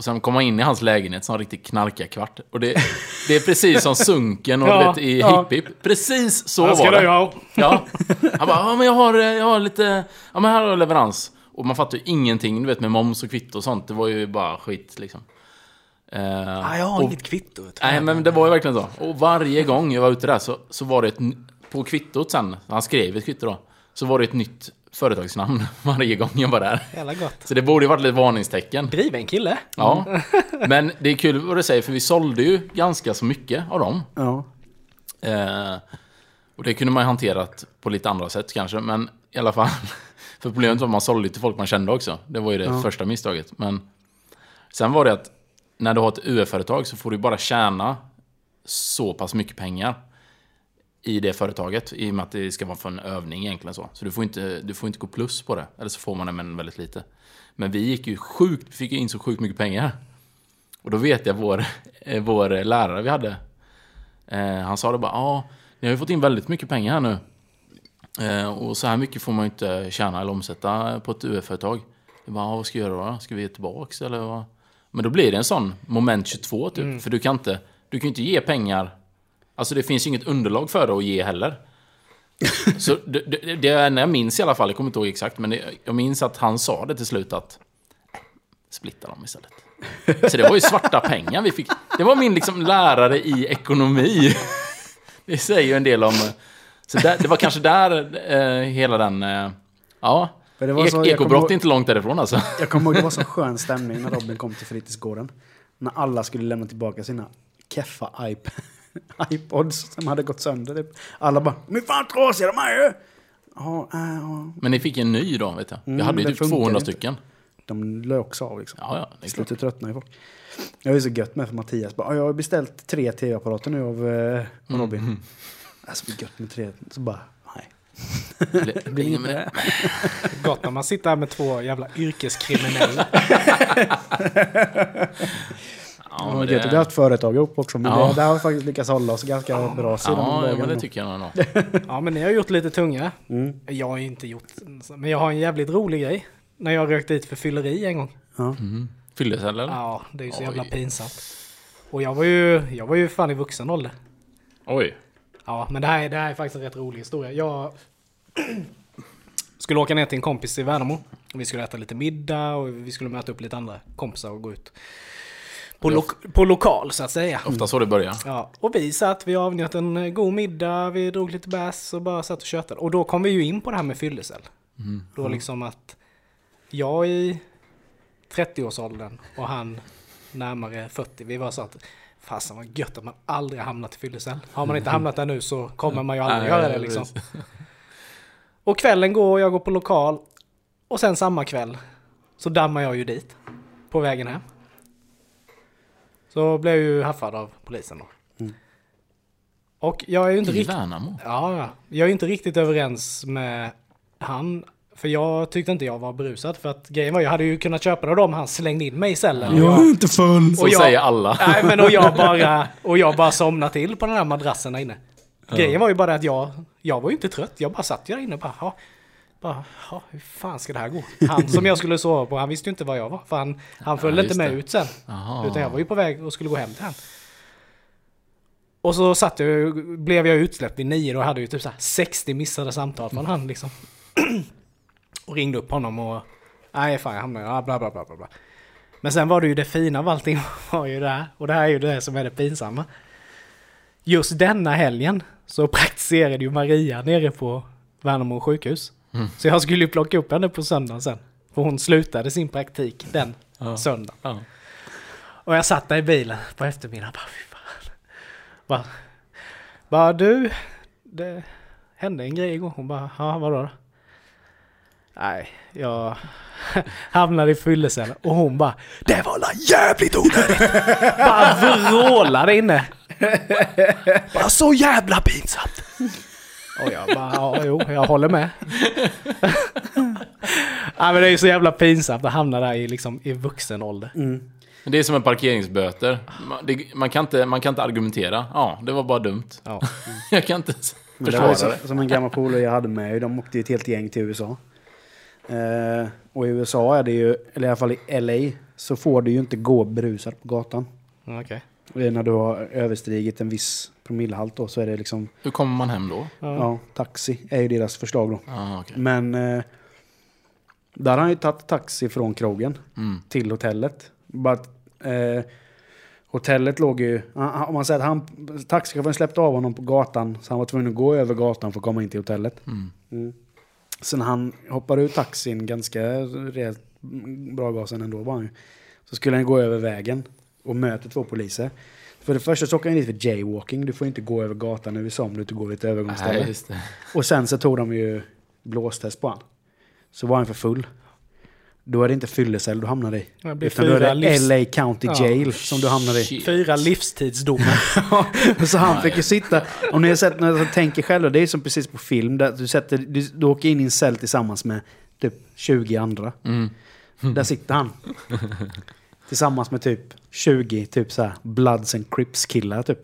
Och sen kom man in i hans lägenhet som en riktig knarkarkvart. Och det, det är precis som [laughs] Sunken och Ja, vet, i ja. Hipp Hipp. Precis så ska var det. ha? Ja. [laughs] Han bara, ja men jag har, eh, jag har lite, ja men här har jag leverans. Och man fattar ju ingenting, du vet med moms och kvitto och sånt. Det var ju bara skit liksom. Eh, Ah, jag har och- inget kvitto. Nej, men det var ju verkligen så. Och varje gång jag var ute där så, så var det ett... På kvittot sen, han skrev ett kvitto då, så var det ett nytt företagsnamn [laughs] varje gång jag var där. Jävla gott. Så det borde ju varit lite varningstecken. Driven kille. Ja. [laughs] Men det är kul vad du säger, för vi sålde ju ganska så mycket av dem. Ja. Eh, och det kunde man ju hanterat på lite andra sätt kanske, men i alla fall. [laughs] För problemet var att man sålde till folk man kände också. Det var ju det första misstaget. Men sen var det att när du har ett UF-företag så får du bara tjäna så pass mycket pengar i det företaget. I och med att det ska vara för en övning egentligen så. Så du får inte, du får inte gå plus på det. Eller så får man det men väldigt lite. Men vi gick ju sjukt, fick ju in så sjukt mycket pengar. Och då vet jag vår, eh, vår lärare vi hade. Eh, han sa det bara, ja, ni har ju fått in väldigt mycket pengar här nu. Eh, och så här mycket får man ju inte tjäna eller omsätta på ett UF-företag. Jag bara, vad ska jag göra då? Ska vi ge tillbaks eller vad? Men då blir det en sån moment 22 typ. För du kan inte, du kan ju inte ge pengar. Alltså det finns ju inget underlag för det att ge heller. [laughs] Så det, det, det jag minns i alla fall, jag kommer inte ihåg exakt, men det, jag minns att han sa det till slut att "Äh, splitta dem istället. Så det var ju svarta [laughs] pengar vi fick. Det var min liksom lärare i ekonomi. [laughs] Det säger ju en del om... Så där, det var kanske där eh, hela den... Eh, ja. För det var Ek, så- ekobrott är inte långt därifrån alltså. Jag kommer ihåg det var så skön stämning när Robin kom till fritidsgården. När alla skulle lämna tillbaka sina keffa iP [laughs] iPods som hade gått sönder. Typ. Alla bara “Men fan trasiga de här ju!” Ja, äh, ja. Men ni fick en ny då, vet jag. Jag Mm, hade ju det typ funkar 200 inte. stycken. de också av liksom. Ja, ja, det är klart. tröttnar ju folk. Jag är så gött med för Mattias. Bara, "Ja, jag har beställt tre tv-apparater nu av eh, Mm, Robin. [laughs] Alltså det är gött med tre. Så bara, nej. [laughs] Det blir inget med det. Gott när man sitter här med två jävla yrkeskriminella. Ja, Ja, men gött. Vi har det, haft företag ihop också. Men Ja. det, det har vi faktiskt lyckats hålla oss ganska bra sedan ja, ja, men det tycker jag nog. [laughs] Ja, men ni har gjort lite tunga. Mm. Jag har ju inte gjort... Men jag har en jävligt rolig grej. När jag rökt dit för fylleri en gång. Ja. Mm. Fyllecell eller? Ja, det är ju så jävla Oj. pinsamt. Och jag var ju, jag var ju fan i vuxen ålder. Oj. Ja, men det här, är- det här är faktiskt en rätt rolig historia. Jag [clears throat] skulle åka ner till en kompis i Värnamo. Vi skulle äta lite middag och vi skulle möta upp lite andra kompisar och gå ut. På, lo på lokal så att säga. Ofta så det börjar. Ja, och vi satt, vi avnjöt en eh, god middag, vi drog lite bärs och bara satt och tjötade. Och då kom vi ju in på det här med fyllecell. Då liksom att jag i 30-årsåldern och han närmare 40, vi var så att fasen vad gött att man aldrig hamnat i fyllecell. Har man inte hamnat där nu så kommer man ju aldrig Nej, göra det liksom. Och kvällen går, jag går på lokal. Och sen samma kväll så dammar jag ju dit. På vägen hem. Så blev jag ju haffad av polisen då. Och jag är ju inte I riktigt... Värnamo? Ja, ja. jag är inte riktigt överens med han. För jag tyckte inte jag var berusad. För att grejen var, jag hade ju kunnat köpa det av dem han slängde in mig i cellen. Jag- inte full. Så Och jag- säger alla. Nej men och jag [laughs] bara, och jag bara somnade till på den här madrassen där inne. Grejen var ju bara att jag, jag var ju inte trött. Jag bara satt ju där inne och bara, ja, bara, ja, hur fan ska det här gå? Han som jag skulle sova på, han visste ju inte vad jag var. För han, han följde just inte med det. ut sen. Jaha. Utan jag var ju på väg och skulle gå hem till han. Och så satt jag, blev jag utsläppt vid nio och hade ju typ så här 60 missade samtal från han liksom. [clears throat] och ringde upp honom och, nej fan jag hamnade, ja, bla bla bla bla bla. Men sen var det ju det fina av allting [laughs] var ju det här. Och det här är ju det som är det pinsamma. Just denna helgen så praktiserade ju Maria nere på Värnamo sjukhus. Så jag skulle ju plocka upp henne på söndagen sen. För hon slutade sin praktik den Ja. söndagen. Ja. Och jag satt där i bilen på eftermiddagen. Bara, fy fan. Bara, bara du, det hände en grej igår. Hon bara, ja vadå då? Nej, jag [laughs] hamnade i fyllecellen och hon bara, det var la jävligt onödigt. bara vrålade inne. bara så jävla pinsamt. Och jag bara, ja jo, jag håller med. [laughs] ja, men det är ju så jävla pinsamt att hamna där i, liksom, i vuxen ålder. Mm. Det är som en parkeringsböter. Man, det, man, kan inte, man kan inte argumentera. Ja, det var bara dumt. Ja. [laughs] Jag kan inte försvara det. som en gammal polare jag hade med de åkte ju ett helt gäng till USA. Eh, och i USA är det ju, eller i alla fall i LA, så får du ju inte gå berusad på gatan. Det är när du har överstigit en viss promillehalt då, så är det liksom, Hur kommer man hem då? ja, taxi är ju deras förslag då. Ah, okej. Men eh, där har han ju tagit taxi från krogen Mm. till hotellet. Att, eh, hotellet låg ju... Om man säger att han, taxichauffören släppte av honom på gatan så han var tvungen att gå över gatan för att komma in till hotellet. Mm. Mm. När han hoppade ur taxin, ganska rejält bra gasen ändå var han ju. Så skulle han gå över vägen och möter två poliser. För det första så åker han dit för jaywalking. Du får inte gå över gatan i USA om du inte går vid ett övergångsställe. Nej, just det. Och sen så tog de ju blåstest på han. Så var han för full. Då är det inte fyllecell du hamnar i. Det blir Utan då är fyra det livs- LA County Ja. Jail som du hamnar i. Shit. Fyra livstidsdomar. [laughs] så han fick ju sitta... Om ni har sett, när jag tänker själva, det är som precis på film. Där du, sätter, du, du åker in i en cell tillsammans med typ 20 andra. Mm. Där sitter han. [laughs] tillsammans med typ 20 typ så här Bloods and Crips killar typ.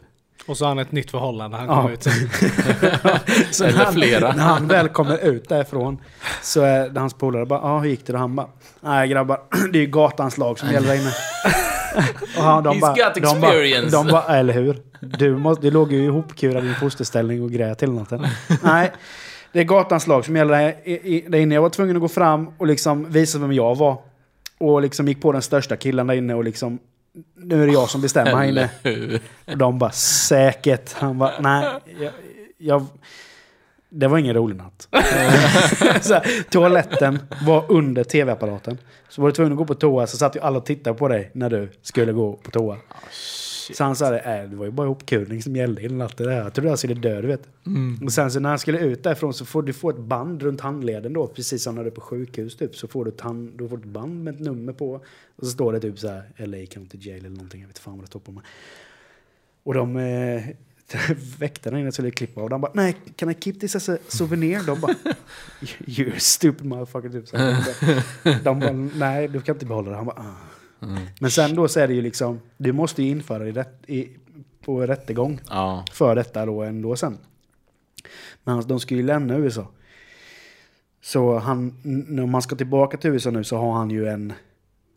Och så har han ett nytt förhållande han Ja. kommer ut sen. [laughs] Så Eller när han, flera. När han väl kommer ut därifrån så är hans polare bara ja hur gick det då? Han bara nej grabbar [clears throat] det är ju gatans lag som gäller där inne. [laughs] Och han, de He's bara, got de bara, experience. de bara, eller hur? Du, måste, du låg ju ihopkurad i en fosterställning och grät till natten. Nej, det är gatans lag som gäller där inne. Jag var tvungen att gå fram och liksom visa vem jag var. Och liksom gick på den största killen där inne och liksom nu är det jag som bestämmer här inne. [laughs] Och de bara säkert. Han bara nej. Jag, jag, det var ingen rolig natt. [laughs] så toaletten var under tv-apparaten. Så var du tvungen att gå på toa så satt ju alla och tittade på dig när du skulle gå på toa. Så han sa det, äh, det var ju bara ihopkulning som gällde hela natten. Jag trodde han skulle dö, du vet. Och sen så när han skulle ut därifrån så får du få ett band runt handleden då, precis som när du är på sjukhus typ. Så får du ett, hand, du får ett band med ett nummer på. Och så står det typ så här, LA County Jail eller någonting, jag vet fan vad det står på. Men. Och de eh, [laughs] väktarna inne skulle klippa och de bara, nej, can I keep this as a souvenir? De bara, you stupid motherfucker. Typ. [laughs] De bara, nej, du kan inte behålla det. Han bara, ah. Men sen då så är det ju liksom, du måste ju införa det i rätt, i, på rättegång Ja. för detta då ändå sen. Men han- de ska ju lämna USA. Så han, när man ska tillbaka till USA nu så har han ju en...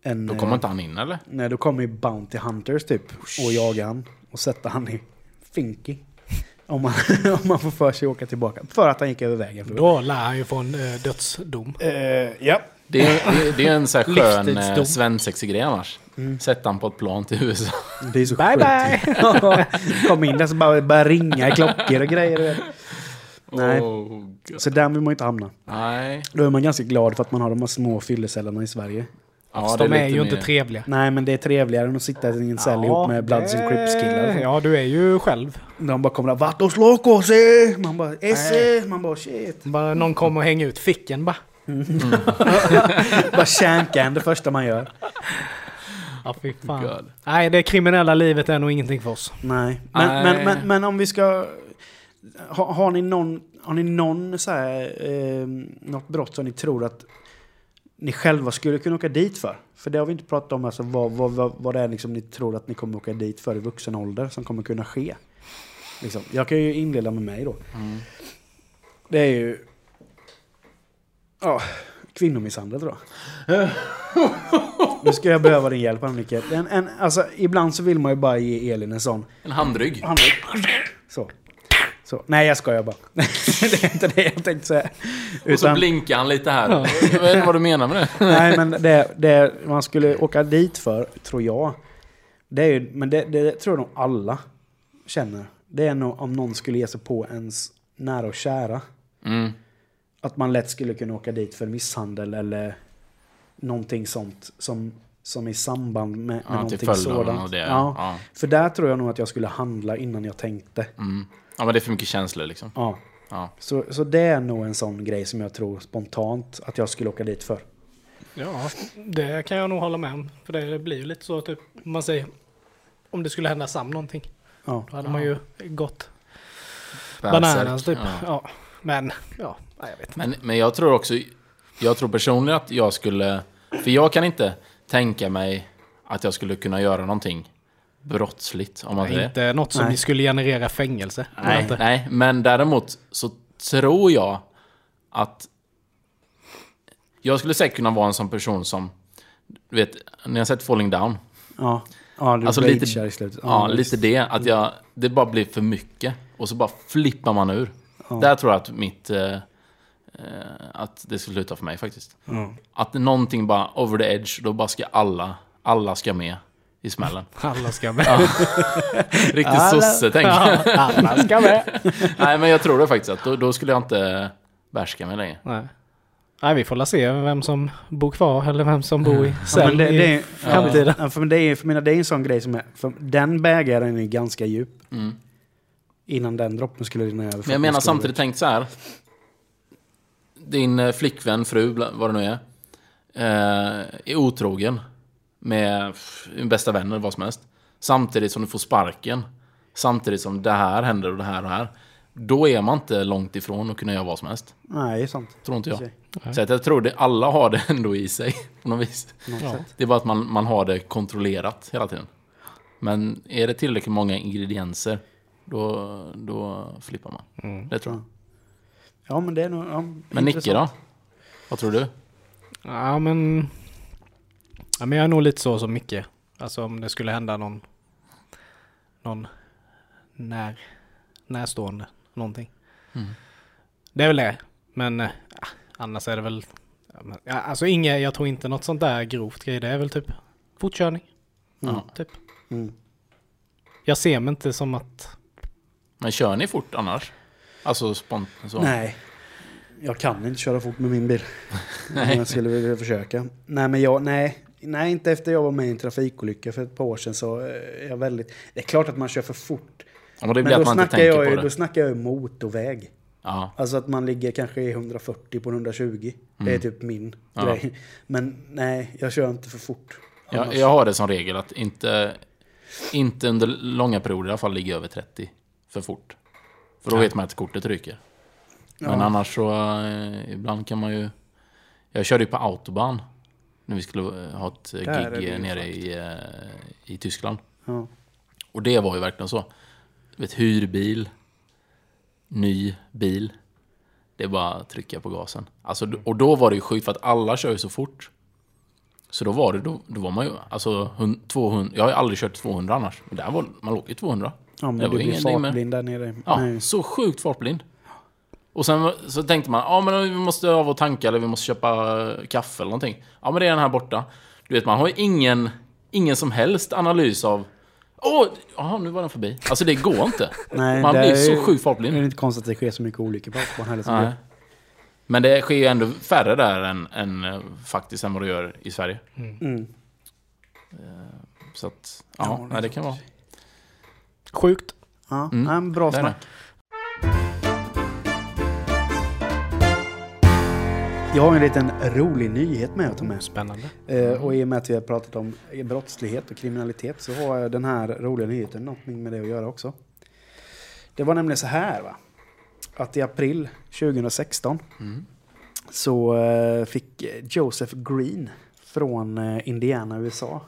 en Då eh, kommer inte han in eller? Nej, då kommer ju Bounty Hunters typ och jagar han och sätter han i Finky. Om man, [laughs] om man får för sig att åka tillbaka. För att han gick över vägen. För Då lär han ju få en eh, dödsdom. Eh, ja. Det är, det är- är en så här skön eh, svensexig-grej annars. Sätta han på ett plan till USA. [laughs] Det är så Bye bye! [laughs] Kom in där så bara börjar ringa i klockor och grejer. Nej. Oh. Så där vill man inte hamna. Nej. Då är man ganska glad för att man har de här små fyllecellerna i Sverige. Ja, de är lite ju inte mer- trevliga. Nej, men det är trevligare än att sitta i en cell ihop med Bloods and Crips-killar. Ja, du är ju själv. De bara kommer där, Vatos locos! eh!" Man bara, esse! Man bara, shit. Bara någon kommer och hänger ut ficken bara. [laughs] Bara känka en det första man gör. Ja, fy fan. God. Nej, det kriminella livet är nog ingenting för oss. Nej. Men, Nej. men, men, men om vi ska... Ha, har ni någon, har ni någon så här, eh, något brott som ni tror att ni själva skulle kunna åka dit för? För det har vi inte pratat om, alltså vad, vad, vad, vad det är liksom ni tror att ni kommer åka dit för i vuxen ålder som kommer kunna ske. Liksom. Jag kan ju inleda med mig då. Det är ju... Ja, kvinnomisshandel jag. nu ska jag behöva din hjälp Annika. En, en, alltså, ibland så vill man ju bara ge Elin en sån En handrygg. han Så. Så. Nej, jag skojar bara. [laughs] det är inte det jag tänkte säga. Och så Utan, blinkar han lite här. Jag vet inte vad du menar med det. [laughs] nej, men det, det man skulle åka dit för, tror jag. Det är ju, men det, det tror jag nog alla känner. Det är nog om någon skulle ge sig på ens nära och kära. Mm. Att man lätt skulle kunna åka dit för misshandel eller någonting sånt som, som i samband med, med Ja, någonting sådant. och det. Ja. Ja. För där tror jag nog att jag skulle handla innan jag tänkte. Mm. ja, men det är för mycket känslor liksom. Ja. Ja. Så, så det är nog en sån grej som jag tror spontant att jag skulle åka dit för. Ja, det kan jag nog hålla med om. För det blir ju lite så typ, om man säger, om det skulle hända Sam någonting. Ja. Då hade man ju gått bananas typ. Ja. Ja. Men, ja, nej, jag vet. Men, men jag tror också, jag tror personligen att jag skulle, för jag kan inte tänka mig att jag skulle kunna göra någonting brottsligt, om man säger det. Inte något som Nej. skulle generera fängelse. Nej, Inte. nej, men däremot så tror jag att jag skulle säkert kunna vara en sån person som, du vet, ni har sett Falling Down? Ja, ja du Alltså lite, i slutet. ja, visst. lite det, att jag, det bara blir för mycket och så bara flippar man ur. Där tror jag att mitt, eh, att det skulle sluta för mig faktiskt. Ja. Att någonting bara over the edge, då bara ska alla, alla ska med i smällen. [laughs] Alla ska med. [laughs] Riktigt Alla- sosse tänker jag. Alla ska med. [laughs] Nej men jag tror det faktiskt, att då, då skulle jag inte bärska mig längre. Nej. Nej, vi får la se vem som bor kvar eller vem som bor i Ja, men cell det, det, i är- framtiden. ja, för, det är, för mina, det är en sån grej som är... För den bägaren är ganska djup. Mm. Innan den droppen skulle rinna över. Men jag menar samtidigt tänkt så här. Din eh, flickvän, fru, vad det nu är. Eh, är otrogen. Med bästa vänner, vad som helst. Samtidigt som du får sparken. Samtidigt som det här händer och det här och det här. Då är man inte långt ifrån att kunna göra vad som helst. Nej, det är sant. Tror inte jag. Så att jag tror det, alla har det [laughs] ändå i sig. På något vis. Ja. Det är bara att man, man har det kontrollerat hela tiden. Men är det tillräckligt många ingredienser, då, då flippar man. Det tror jag. Ja, men det är nog... Ja, Men Nicke då? Vad tror du? Ja, men... Ja, men jag är nog lite så som Micke. Alltså om det skulle hända någon... Någon när, närstående någonting. Mm. Det är väl det. Men eh, ja, annars är det väl... ja, men- Ja, alltså inget, jag tror inte något sånt där grovt grej. Det är väl typ fortkörning. Ja. Typ. Mm. Jag ser mig inte som att... Men kör ni fort annars? Alltså spontant? Nej. Jag kan inte köra fort med min bil. [laughs] Nej. Jag skulle vilja försöka. Nej, men jag... Nej. Nej, inte efter jag var med i en trafikolycka för ett par år sedan så eh, är jag väldigt... Det är klart att man kör för fort. Ja, men då snackar, jag, ju- det. då snackar jag ju motorväg. Ja. Alltså att man ligger kanske i 140 på 120. Det är typ min Mm. Ja. grej. Men nej, jag kör inte för fort. Jag, jag har det som regel att inte, inte under långa perioder i alla fall ligga över 30 för fort. För då vet man att kortet ryker. Men Ja. annars så, eh, ibland kan man ju... Jag körde ju på autobahn när vi skulle eh, ha ett eh, Där gig nere i, eh, i Tyskland. Ja. Och det var ju verkligen så. Vet, hyrbil, ny bil. Det är bara att trycka på gasen. Alltså, och då var det ju sjukt för att alla kör ju så fort. Så då var det, då, då var man ju, alltså hun- 200, jag har ju aldrig kört 200 annars. Men där var, man låg ju 200. Ja, men Det du blir fartblind där nere. Ja, Nej. så sjukt fartblind. Och sen så tänkte man, ja men vi måste av och tanka eller vi måste köpa eh, kaffe eller någonting. Ja men det är den här borta. Du vet, man har ju ingen, ingen som helst analys av Åh, jaha, nu var den förbi. Alltså det går inte. [laughs] Nej, man det blir så ju- sjukt Det fartblind. är inte konstigt att det sker så mycket olyckor på autobahn heller. som Nej. det. Men det sker ju ändå färre där än, än eh, faktiskt än vad det gör i Sverige. Mm. Så att, ja, Ja, det nej, det kan vara. Sjukt. Ja, Mm. nej, men bra snack. Jag har en liten rolig nyhet med att ta med. Spännande. Eh, och i och med att vi har pratat om brottslighet och kriminalitet så har jag den här roliga nyheten någonting med det att göra också. Det var nämligen så här va. Att i april 2016 så eh, fick Joseph Green från eh, Indiana, USA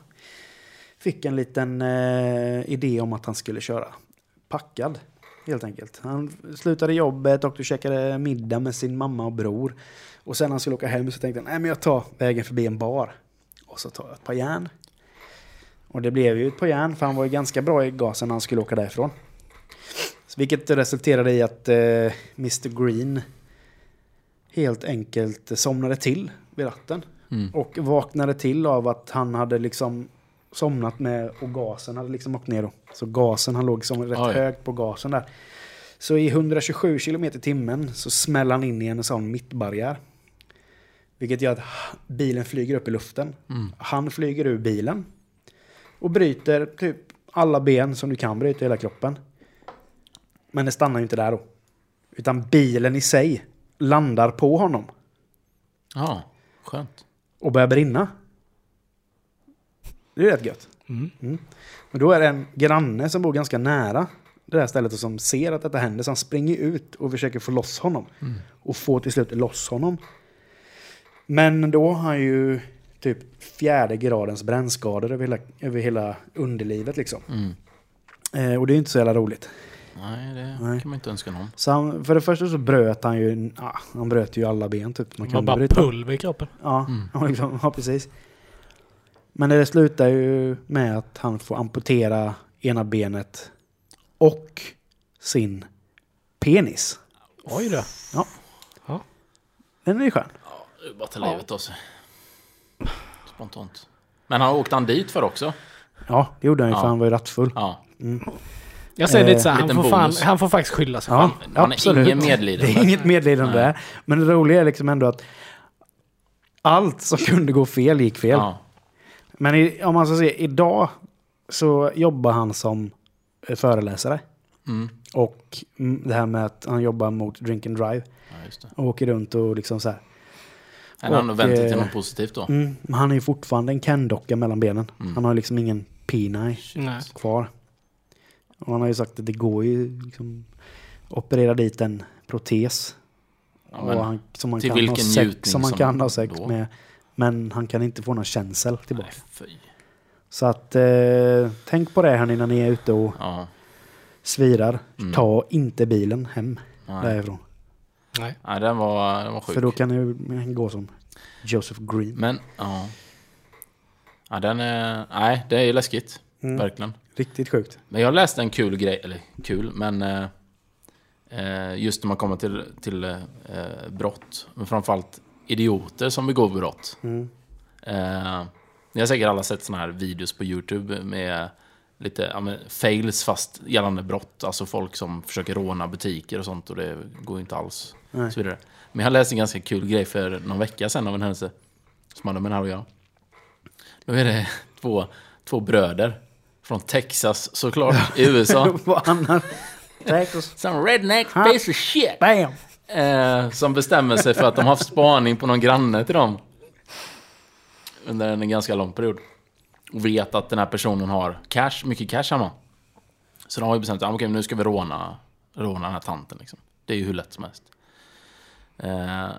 fick en liten eh, idé om att han skulle köra packad. Helt enkelt. Han slutade jobbet och käkade middag med sin mamma och bror. Och sen när han skulle åka hem så tänkte han, nej men jag tar vägen förbi en bar. Och så tar jag ett par järn. Och det blev ju ett par järn för han var ju ganska bra i gasen när han skulle åka därifrån. Så vilket resulterade i att eh, Mr Green helt enkelt somnade till vid ratten. Mm. Och vaknade till av att han hade liksom somnat med och gasen hade liksom åkt ner då. Så gasen, han låg som rätt Oj. högt på gasen där. Så i 127 km i timmen så smäller han in i en sån mittbarriär. Vilket gör att bilen flyger upp i luften. Han flyger ur bilen. Och bryter typ alla ben som du kan bryta i hela kroppen. Men det stannar ju inte där då. Utan bilen i sig landar på honom Ja, skönt. och börjar brinna. Det är rätt gött. Mm. Men då är det en granne som bor ganska nära det här stället och som ser att detta händer. Så han springer ut och försöker få loss honom. Och får till slut loss honom. Men då har han ju typ fjärde gradens brännskador över hela, över hela underlivet liksom. Mm. Eh, och det är inte så jävla roligt. Nej, det Nej. kan man inte önska någon. Så han, för det första så bröt han ju, ja, han bröt ju alla ben typ. Man kan bara bryta. pulver i kroppen. Ja, [laughs] ja, liksom, ja, precis. Men det slutar ju med att han får amputera ena benet och sin penis. Oj då. Ja. Ja. Den är ju skön. Det är bara att ta livet av sig. Spontant. Men han åkte han dit för också? Ja, det gjorde han ju Ja. för han var ju rattfull. Ja. Jag säger Eh, lite så här, han liten får, fan, han får faktiskt skylla sig Ja, själv. Han är absolut. ingen medlidande. Det är inget medlidande där. Men det roliga är liksom ändå att allt som kunde gå fel gick fel. Ja. Men i, om man ska se, idag så jobbar han som föreläsare. Mm. Och mm, det här med att han jobbar mot drink and drive. ja, just det. Och åker runt och liksom så här. Han har Och, vänt det till eh, något positivt då? Mm, men han är ju fortfarande en Ken-docka mellan benen. Han har liksom ingen pina Nej. kvar. Och han har ju sagt att det går ju liksom operera dit en protes. Ja, men och han, som man till kan ha vilken sex, njutning som man kan ha sex då? med. Men han kan inte få någon känsel tillbaka. Nej, fy. Så att eh, tänk på det här när ni är ute och Ja. svirar. Mm. Ta inte bilen hem Nej. därifrån. Nej. Nej, den var, den var sjuk. För då kan det gå som Joseph Green. Men, ja. Ja, den är... Nej, det är läskigt. Mm. Verkligen. Riktigt sjukt. Men jag läste en kul grej, eller kul, men eh, eh, just när man kommer till, till eh, brott, men framförallt idioter som begår brott. Mm. Eh, ni har säkert alla sett såna här videos på YouTube med lite ja, men fails fast gällande brott. Alltså folk som försöker råna butiker och sånt och det går ju inte alls. Nej. Så vidare. Men jag läste en ganska kul grej för någon vecka sedan av en händelse som hade med det här att göra. Då är det två, två bröder. Från Texas såklart, i [laughs] USA. Vad annars? Texas. Some redneck piece of shit. Bam! Eh, som bestämmer sig för att de har haft spaning på någon granne till dem. Under en ganska lång period. Och vet att den här personen har cash, mycket cash hemma. Så de har ju bestämt sig, ah, okej, nu ska vi råna, råna den här tanten. Liksom. Det är ju hur lätt som helst. Eh,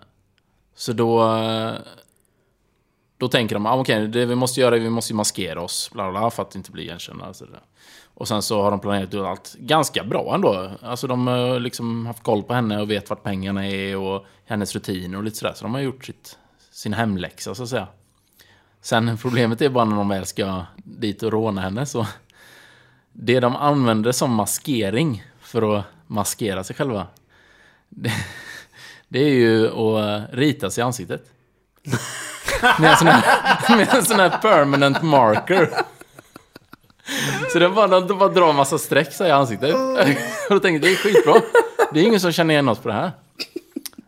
så då... Då tänker de, ah, okej, det vi måste göra är vi måste maskera oss, bla bla, bla för att inte bli igenkända. och. Och sen så har de planerat ut allt ganska bra ändå. Alltså de har liksom haft koll på henne och vet vart pengarna är och hennes rutiner och lite sådär. Så de har gjort sitt, sin hemläxa så att säga. Sen problemet är bara när de väl ska dit och råna henne så... Det de använder som maskering för att maskera sig själva. Det, det är ju att rita sig i ansiktet. Med en sån här, med en sån här permanent marker. Så det bara, de bara drar en massa streck så här i ansiktet. [laughs] Och då tänker jag, det är skitbra. Det är ingen som känner igen oss på det här.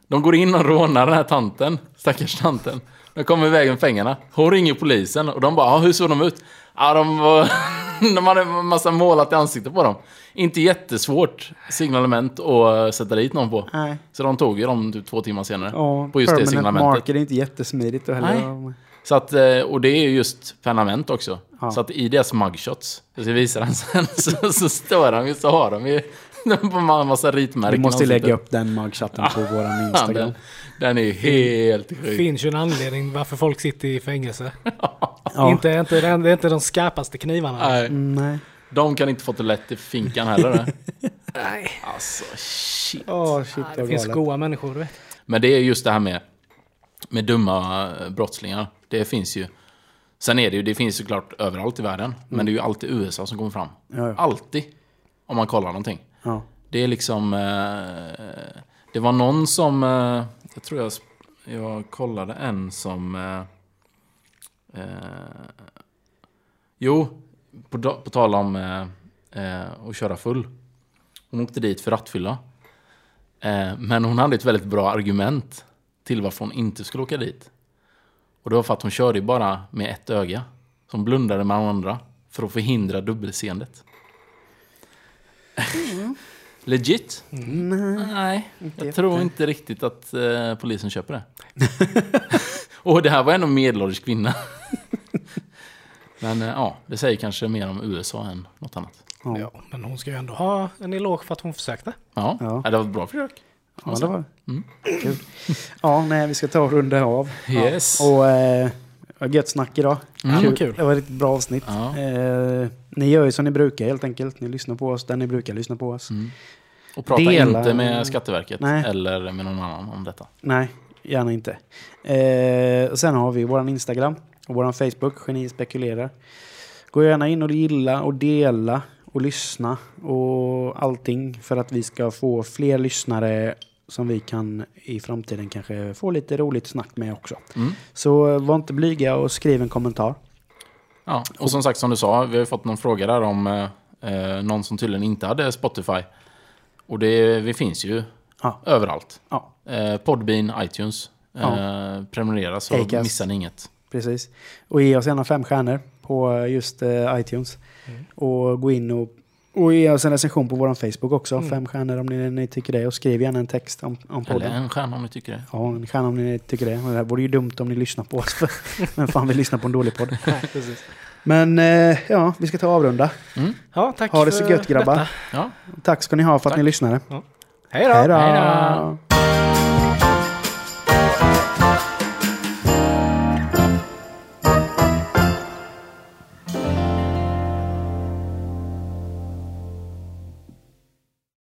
De går in och rånar den här tanten, stackars tanten. De kommer iväg med pengarna. Hon ringer polisen och de bara, "Ja, hur såg de ut? Ja, de var... [laughs] De hade en massa målat i ansiktet på dem. Inte jättesvårt signalement att sätta dit någon på. Nej. Så de tog ju dem typ två timmar senare. Ja, på just det permanent signalementet. marker är inte jättesmidigt heller. Nej. Så att, eh, och det är ju just permanent också. Ja. Så att i deras mugshots, jag ska visa den sen, [laughs] så, så står de ju, så har de ju [laughs] på en massa ritmärken. Vi måste i lägga upp den mugchatten på våran Ja, Instagram. den, den är ju helt Det sjuk. finns ju en anledning varför folk sitter i fängelse. [laughs] Ja. Inte, inte, det är det inte de skarpaste knivarna. Nej, Mm, Nej. de kan inte få det lätt i finkan heller. Nej. Alltså shit. Åh, shit Det finns galet. goa människor, du vet. Men det är just det här med, med dumma eh, brottslingar. Det finns ju. Sen är det ju, det finns såklart överallt i världen. Men det är ju alltid USA som kommer fram. Ja, ja. Alltid. Om man kollar någonting. Ja. Det är liksom... Eh, det var någon som... Eh, jag tror jag, jag kollade en som... Eh, eh, jo, på, på tal om eh, eh, att köra full. Hon åkte dit för rattfylla. Men hon hade ett väldigt bra argument till varför hon inte skulle åka dit. Och det var för att hon körde bara med ett öga. Som blundade med andra. För att förhindra dubbelseendet. [laughs] Legit? Nej, jag tror inte riktigt att eh, polisen köper det. [laughs] Och det här var ändå en medelålders kvinna. [laughs] Men eh, ja, det säger kanske mer om USA än något annat. Ja. Men hon ska ju ändå ha en eloge för att hon försökte. Ja, Ja. ja. det var ett bra försök. Ja, det var Mm. kul. Ja, nej, vi ska ta och runda av. Yes. Och eh, gött snack idag. Mm. vad kul. Det var ett bra avsnitt. Ja. Eh, ni gör ju som ni brukar helt enkelt. Ni lyssnar på oss där ni brukar lyssna på oss. Mm. Och prata Dela- inte med Skatteverket Nej. eller med någon annan om detta. Nej, gärna inte. Eh, och sen har vi våran Instagram och våran Facebook, Geni spekulerar. Gå gärna in och gilla och dela och lyssna och allting för att vi ska få fler lyssnare som vi kan i framtiden kanske få lite roligt snack med också. Mm. Så eh, var inte blyga och skriv en kommentar. Ja, och som sagt som du sa, vi har fått någon fråga där om eh, eh, någon som tydligen inte hade Spotify. Och det vi finns ju Ja. överallt. Ja, Eh, Podbean, iTunes. Eh, prenumerera så Acast. missar ni inget. precis. Och ge oss gärna fem stjärnor på just eh, iTunes. Och gå in och, och ge oss en recension på vår Facebook också. Fem stjärnor om ni, ni tycker det. Och skriv gärna en text om, om Eller podden. en stjärna om ni tycker det. Ja, en stjärna om ni tycker det. Och Det här vore ju dumt om ni lyssnar på oss. [laughs] Men fan vill lyssna på en dålig podd. [laughs] Men eh, ja, vi ska ta och avrunda. Ja, tack Ha det så gött grabbar. Ja, Tack ska ni ha för att Tack. ni lyssnade. Hej då! Hej då! Hej då.